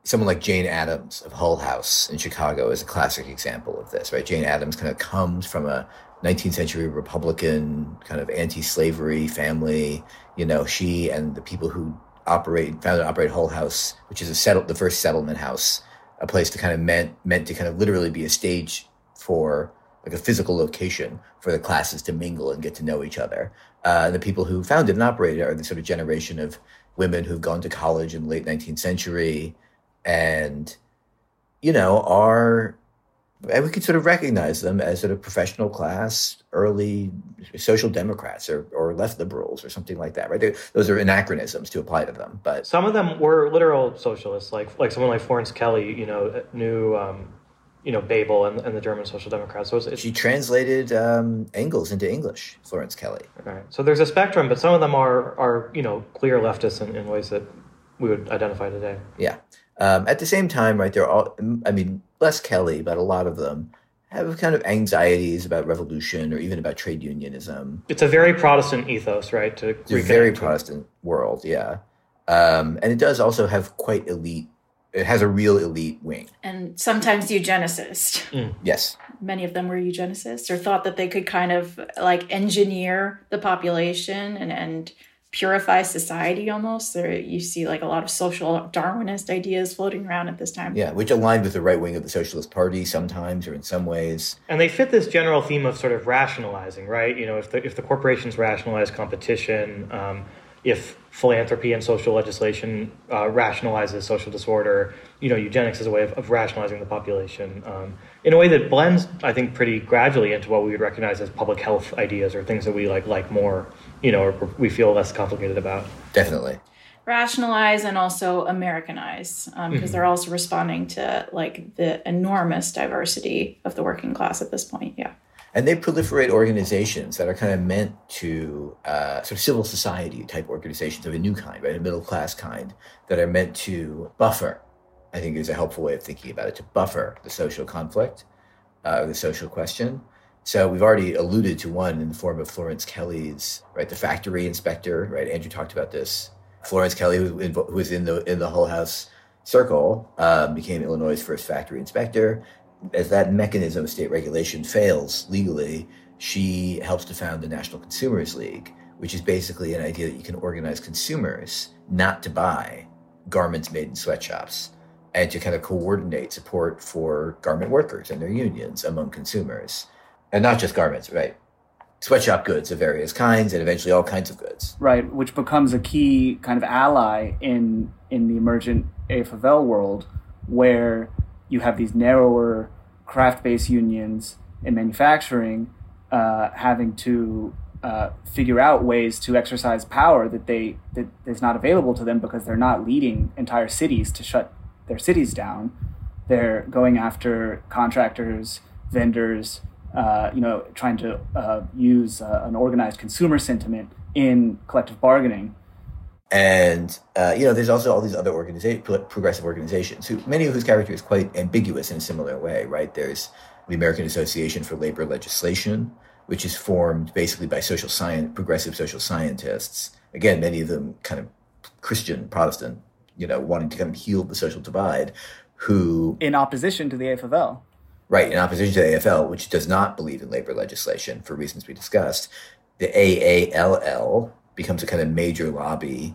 someone like Jane Addams of Hull House in Chicago is a classic example of this, right? Jane Addams kind of comes from a 19th century Republican kind of anti-slavery family. You know, she and the people who operate, founded and operate Hull House, which is a settle, the first settlement house, a place to kind of meant meant to kind of literally be a stage for like a physical location for the classes to mingle and get to know each other. Uh, the people who founded and operated are the sort of generation of women who've gone to college in the late 19th century and you know are and we can sort of recognize them as sort of professional class, early social democrats or, or left liberals or something like that, right? They're, those are anachronisms to apply to them. But some of them were literal socialists, like like someone like Florence Kelley, you know, knew um, you know Bebel and, and the German Social Democrats. So it's, it's, she translated um, Engels into English. Florence Kelley. Right. So there's a spectrum, but some of them are are you know clear leftists in, in ways that we would identify today. Yeah. Um, at the same time, right, they're all, I mean, less Kelley, but a lot of them have kind of anxieties about revolution or even about trade unionism. It's a very Protestant ethos, right? To it's a very Protestant world, yeah. Um, and it does also have quite elite, it has a real elite wing. And sometimes eugenicist. Mm. Yes. Many of them were eugenicists or thought that they could kind of like engineer the population and, and purify society almost. There you see like a lot of social Darwinist ideas floating around at this time. Yeah, which aligned with the right wing of the Socialist Party sometimes or in some ways. And they fit this general theme of sort of rationalizing, right? You know, if the if the corporations rationalize competition, um, if philanthropy and social legislation uh, rationalizes social disorder, you know, eugenics is a way of, of rationalizing the population um, in a way that blends, I think, pretty gradually into what we would recognize as public health ideas or things that we like like more, you know, or we feel less complicated about. Definitely rationalize and also Americanize because um, mm-hmm. they're also responding to like the enormous diversity of the working class at this point. Yeah and they proliferate organizations that are kind of meant to uh, sort of civil society type organizations of a new kind, right, a middle class kind that are meant to buffer. I think is a helpful way of thinking about it to buffer the social conflict, uh, the social question. So we've already alluded to one in the form of Florence Kelley's right, the factory inspector, right. Andrew talked about this. Florence Kelley, who, was in the in the Hull House circle, uh, became Illinois' first factory inspector as that mechanism of state regulation fails legally, she helps to found the National Consumers League, which is basically an idea that you can organize consumers not to buy garments made in sweatshops and to kind of coordinate support for garment workers and their unions among consumers. And not just garments, right? Sweatshop goods of various kinds and eventually all kinds of goods. Right, which becomes a key kind of ally in in the emergent AFL world where you have these narrower craft-based unions in manufacturing uh, having to uh, figure out ways to exercise power that they that is not available to them because they're not leading entire cities to shut their cities down. They're going after contractors, vendors, uh, you know, trying to uh, use uh, an organized consumer sentiment in collective bargaining and uh, you know, there's also all these other progressive organizations, who many of whose character is quite ambiguous in a similar way, right? There's the American Association for Labor Legislation, which is formed basically by social science, progressive social scientists. Again, many of them kind of Christian, Protestant, you know, wanting to kind of heal the social divide, who in opposition to the AFL. Right, in opposition to the AFL, which does not believe in labor legislation for reasons we discussed, the AALL becomes a kind of major lobby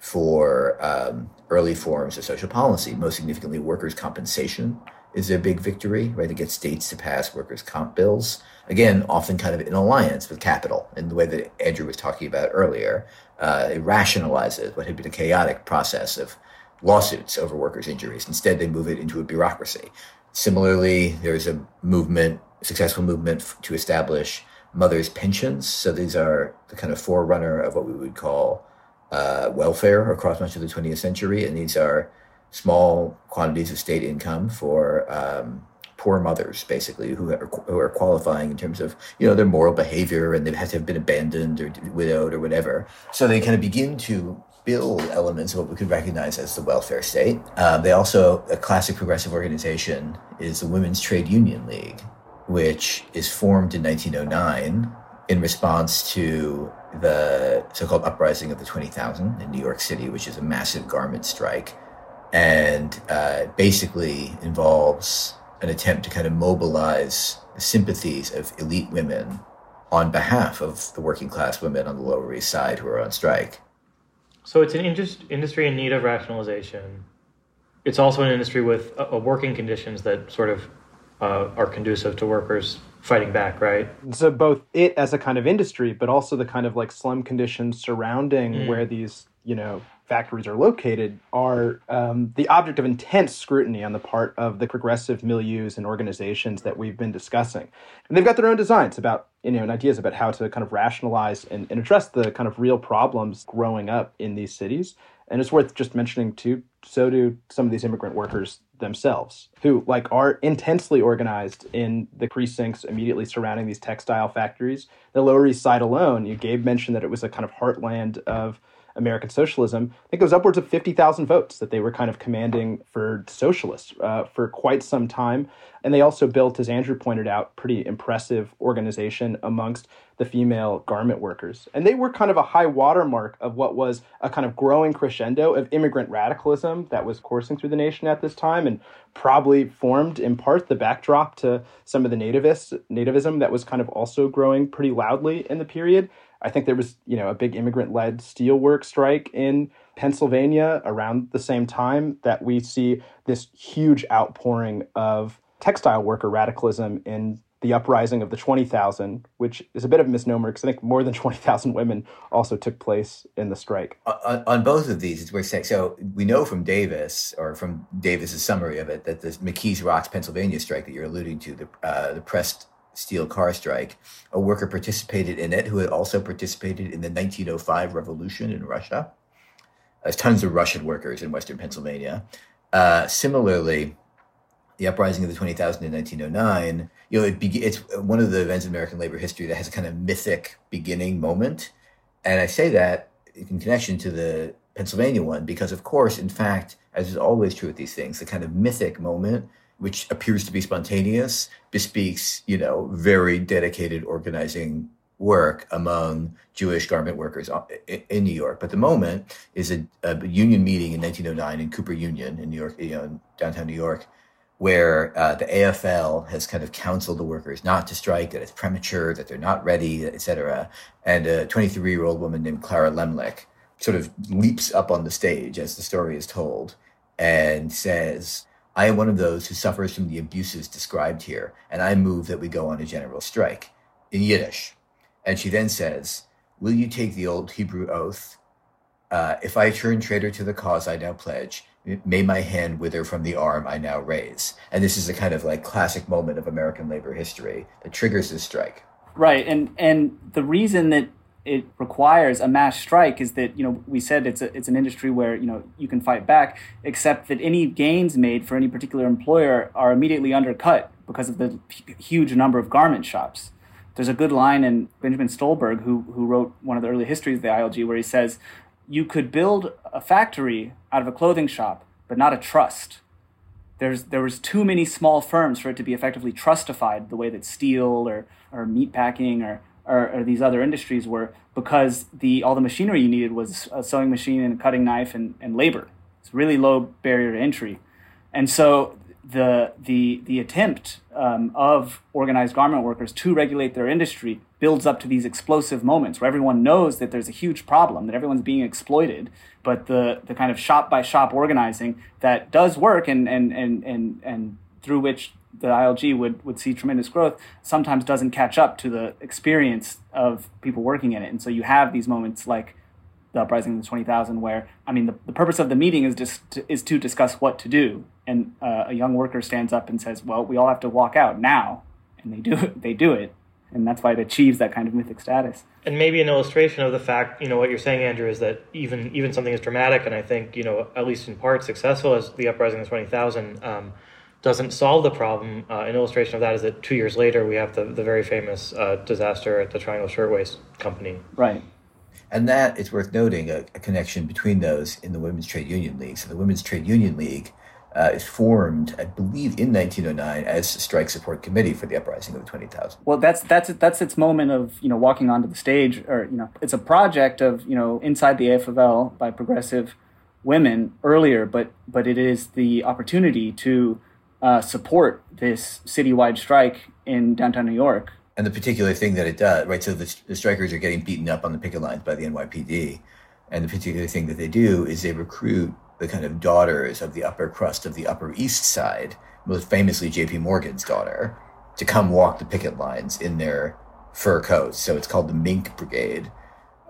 for um, early forms of social policy, most significantly workers' compensation is their big victory, right? To get states to pass workers' comp bills. Again, often kind of in alliance with capital in the way that Andrew was talking about earlier. Uh, it rationalizes what had been a chaotic process of lawsuits over workers' injuries. Instead, they move it into a bureaucracy. Similarly, there's a movement, successful movement to establish mothers' pensions. So these are the kind of forerunner of what we would call uh, welfare across much of the 20th century. And these are small quantities of state income for um, poor mothers, basically, who are, who are qualifying in terms of, you know, their moral behavior and they have to have been abandoned or widowed or whatever. So they kind of begin to build elements of what we could recognize as the welfare state. Um, they also, a classic progressive organization is the Women's Trade Union League, which is formed in 1909 in response to the so-called uprising of the 20,000 in New York City, which is a massive garment strike and uh, basically involves an attempt to kind of mobilize the sympathies of elite women on behalf of the working class women on the Lower East Side who are on strike. So it's an industry in need of rationalization. It's also an industry with uh, working conditions that sort of uh, are conducive to workers fighting back, right? So both it as a kind of industry, but also the kind of like slum conditions surrounding mm. where these, you know, factories are located are um, the object of intense scrutiny on the part of the progressive milieus and organizations that we've been discussing. And they've got their own designs about, you know, and ideas about how to kind of rationalize and, and address the kind of real problems growing up in these cities. And it's worth just mentioning too, so do some of these immigrant workers themselves, who like are intensely organized in the precincts immediately surrounding these textile factories. The Lower East Side alone, you Gabe mentioned that it was a kind of heartland of American socialism, I think it was upwards of 50,000 votes that they were kind of commanding for socialists uh, for quite some time. And they also built, as Andrew pointed out, pretty impressive organization amongst the female garment workers. And they were kind of a high watermark of what was a kind of growing crescendo of immigrant radicalism that was coursing through the nation at this time and probably formed in part the backdrop to some of the nativists, nativism that was kind of also growing pretty loudly in the period. I think there was, you know, a big immigrant-led steelwork strike in Pennsylvania around the same time that we see this huge outpouring of textile worker radicalism in the uprising of the 20,000, which is a bit of a misnomer because I think more than 20,000 women also took place in the strike. On, on, both of these, it's worth saying. So we know from Davis, or from Davis's summary of it, that the McKees Rocks, Pennsylvania strike that you're alluding to, the, uh, the pressed steel car strike. A worker participated in it who had also participated in the 1905 revolution in Russia. There's tons of Russian workers in Western Pennsylvania. Uh, similarly, the uprising of the 20,000 in 1909, you know, it be- it's one of the events in American labor history that has a kind of mythic beginning moment. And I say that in connection to the Pennsylvania one because, of course, in fact, as is always true with these things, the kind of mythic moment which appears to be spontaneous, bespeaks, you know, very dedicated organizing work among Jewish garment workers in New York. But the moment is a, a union meeting in 1909 in Cooper Union in New York, you know, downtown New York, where uh, the AFL has kind of counseled the workers not to strike, that it's premature, that they're not ready, et cetera. And a 23 year old woman named Clara Lemlich sort of leaps up on the stage as the story is told and says, I am one of those who suffers from the abuses described here, and I move that we go on a general strike in Yiddish. And she then says, Will you take the old Hebrew oath? Uh, if I turn traitor to the cause I now pledge, may my hand wither from the arm I now raise. And this is a kind of like classic moment of American labor history that triggers this strike. Right. And and the reason that it requires a mass strike is that you know we said it's a, it's an industry where you know you can fight back except that any gains made for any particular employer are immediately undercut because of the huge number of garment shops. There's a good line in Benjamin Stolberg who who wrote one of the early histories of the ILG where he says you could build a factory out of a clothing shop but not a trust. There's there was too many small firms for it to be effectively trustified the way that steel or or meatpacking or, or or these other industries were because the all the machinery you needed was a sewing machine and a cutting knife and, and labor. It's really low barrier to entry, and so the the the attempt um, of organized garment workers to regulate their industry builds up to these explosive moments where everyone knows that there's a huge problem that everyone's being exploited but the the kind of shop by shop organizing that does work and and and and, and through which the ILG would, would see tremendous growth sometimes doesn't catch up to the experience of people working in it. And so you have these moments like the uprising of the 20,000 where, I mean, the, the purpose of the meeting is just to, is to discuss what to do. And uh, a young worker stands up and says, well, we all have to walk out now. And they do it. They do it. And that's why it achieves that kind of mythic status. And maybe an illustration of the fact, you know, what you're saying, Andrew, is that even even something as dramatic and I think, you know, at least in part successful as the uprising of the 20,000, um, doesn't solve the problem. Uh, an illustration of that is that two years later, we have the, the very famous uh, disaster at the Triangle Shirtwaist Company. Right. And that is worth noting a, a, connection between those in the Women's Trade Union League. So the Women's Trade Union League uh, is formed, I believe, in 1909 as a strike support committee for the uprising of the 20,000. Well, that's that's that's its moment of you know walking onto the stage, or you know, it's a project of you know inside the AFL by progressive women earlier, but but it is the opportunity to uh, support this citywide strike in downtown New York. And the particular thing that it does, right? So the, the strikers are getting beaten up on the picket lines by the NYPD. And the particular thing that they do is they recruit the kind of daughters of the upper crust of the Upper East Side, most famously J.P. Morgan's daughter, to come walk the picket lines in their fur coats. So it's called the Mink Brigade.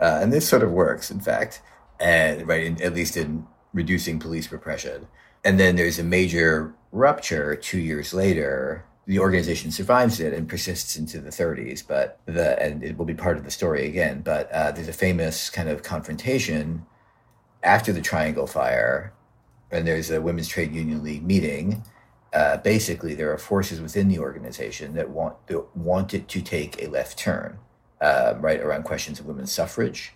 Uh, and this sort of works, in fact, and right, in, at least in reducing police repression. And then there's a major rupture two years later. The organization survives it and persists into the 30s, but the and it will be part of the story again. But uh, there's a famous kind of confrontation after the Triangle Fire, and there's a Women's Trade Union League meeting. Uh, basically, there are forces within the organization that want that want it to take a left turn, uh, right around questions of women's suffrage,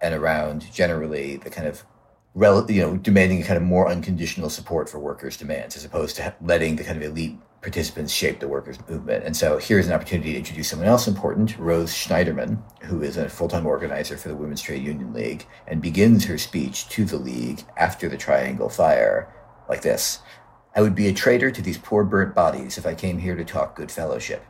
and around generally the kind of rel- you know, demanding a kind of more unconditional support for workers' demands as opposed to letting the kind of elite participants shape the workers' movement. And so here's an opportunity to introduce someone else important, Rose Schneiderman, who is a full time organizer for the Women's Trade Union League, and begins her speech to the League after the Triangle Fire like this I would be a traitor to these poor burnt bodies if I came here to talk good fellowship.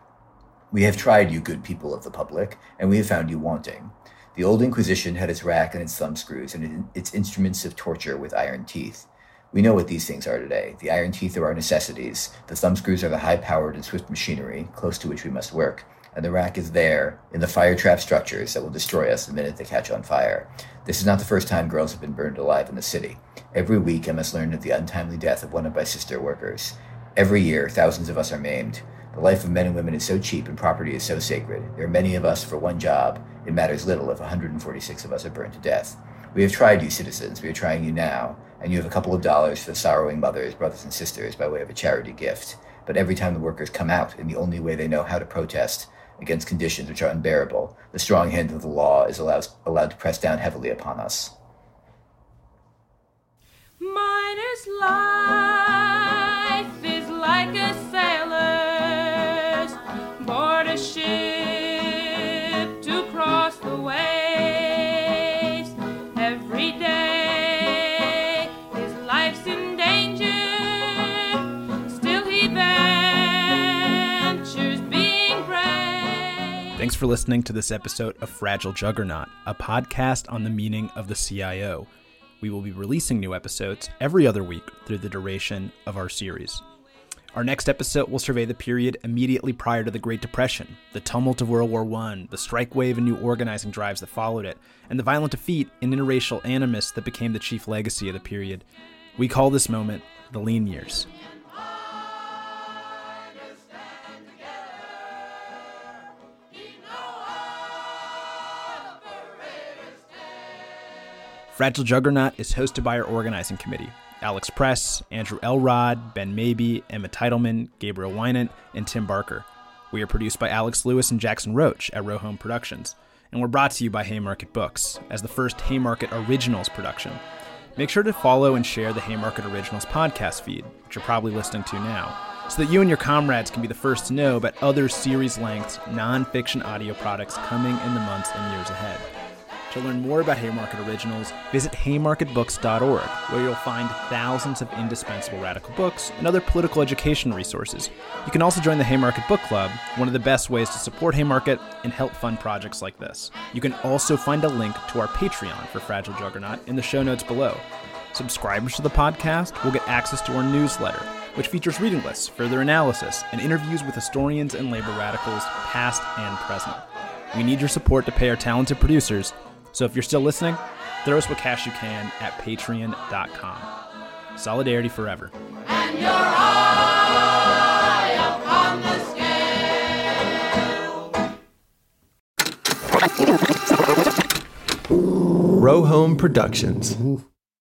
We have tried you, good people of the public, and we have found you wanting. The old Inquisition had its rack and its thumbscrews and its instruments of torture with iron teeth. We know what these things are today. The iron teeth are our necessities. The thumbscrews are the high powered and swift machinery, close to which we must work. And the rack is there, in the fire trap structures that will destroy us the minute they catch on fire. This is not the first time girls have been burned alive in the city. Every week I must learn of the untimely death of one of my sister workers. Every year, thousands of us are maimed. The life of men and women is so cheap and property is so sacred. There are many of us for one job. It matters little if 146 of us are burned to death. We have tried you, citizens. We are trying you now. And you have a couple of dollars for the sorrowing mothers, brothers, and sisters by way of a charity gift. But every time the workers come out in the only way they know how to protest against conditions which are unbearable, the strong hand of the law is allowed, allowed to press down heavily upon us. Mine is life is like a for listening to this episode of Fragile Juggernaut, a podcast on the meaning of the CIO. We will be releasing new episodes every other week through the duration of our series. Our next episode will survey the period immediately prior to the Great Depression, the tumult of World War I, the strike wave and new organizing drives that followed it, and the violent defeat and interracial animus that became the chief legacy of the period. We call this moment the lean years. Fragile Juggernaut is hosted by our organizing committee Alex Press, Andrew Elrod, Ben Mabie, Emma Teitelman, Gabriel Winant, and Tim Barker. We are produced by Alex Lewis and Jackson Roach at Row Home Productions, and we're brought to you by Haymarket Books as the first Haymarket Originals production. Make sure to follow and share the Haymarket Originals podcast feed, which you're probably listening to now, so that you and your comrades can be the first to know about other series length, nonfiction audio products coming in the months and years ahead. To learn more about Haymarket Originals, visit haymarketbooks.org, where you'll find thousands of indispensable radical books and other political education resources. You can also join the Haymarket Book Club, one of the best ways to support Haymarket and help fund projects like this. You can also find a link to our Patreon for Fragile Juggernaut in the show notes below. Subscribers to the podcast will get access to our newsletter, which features reading lists, further analysis, and interviews with historians and labor radicals, past and present. We need your support to pay our talented producers, so if you're still listening, throw us what cash you can at patreon.com. Solidarity forever. And your eye upon the scale. Row Home Productions.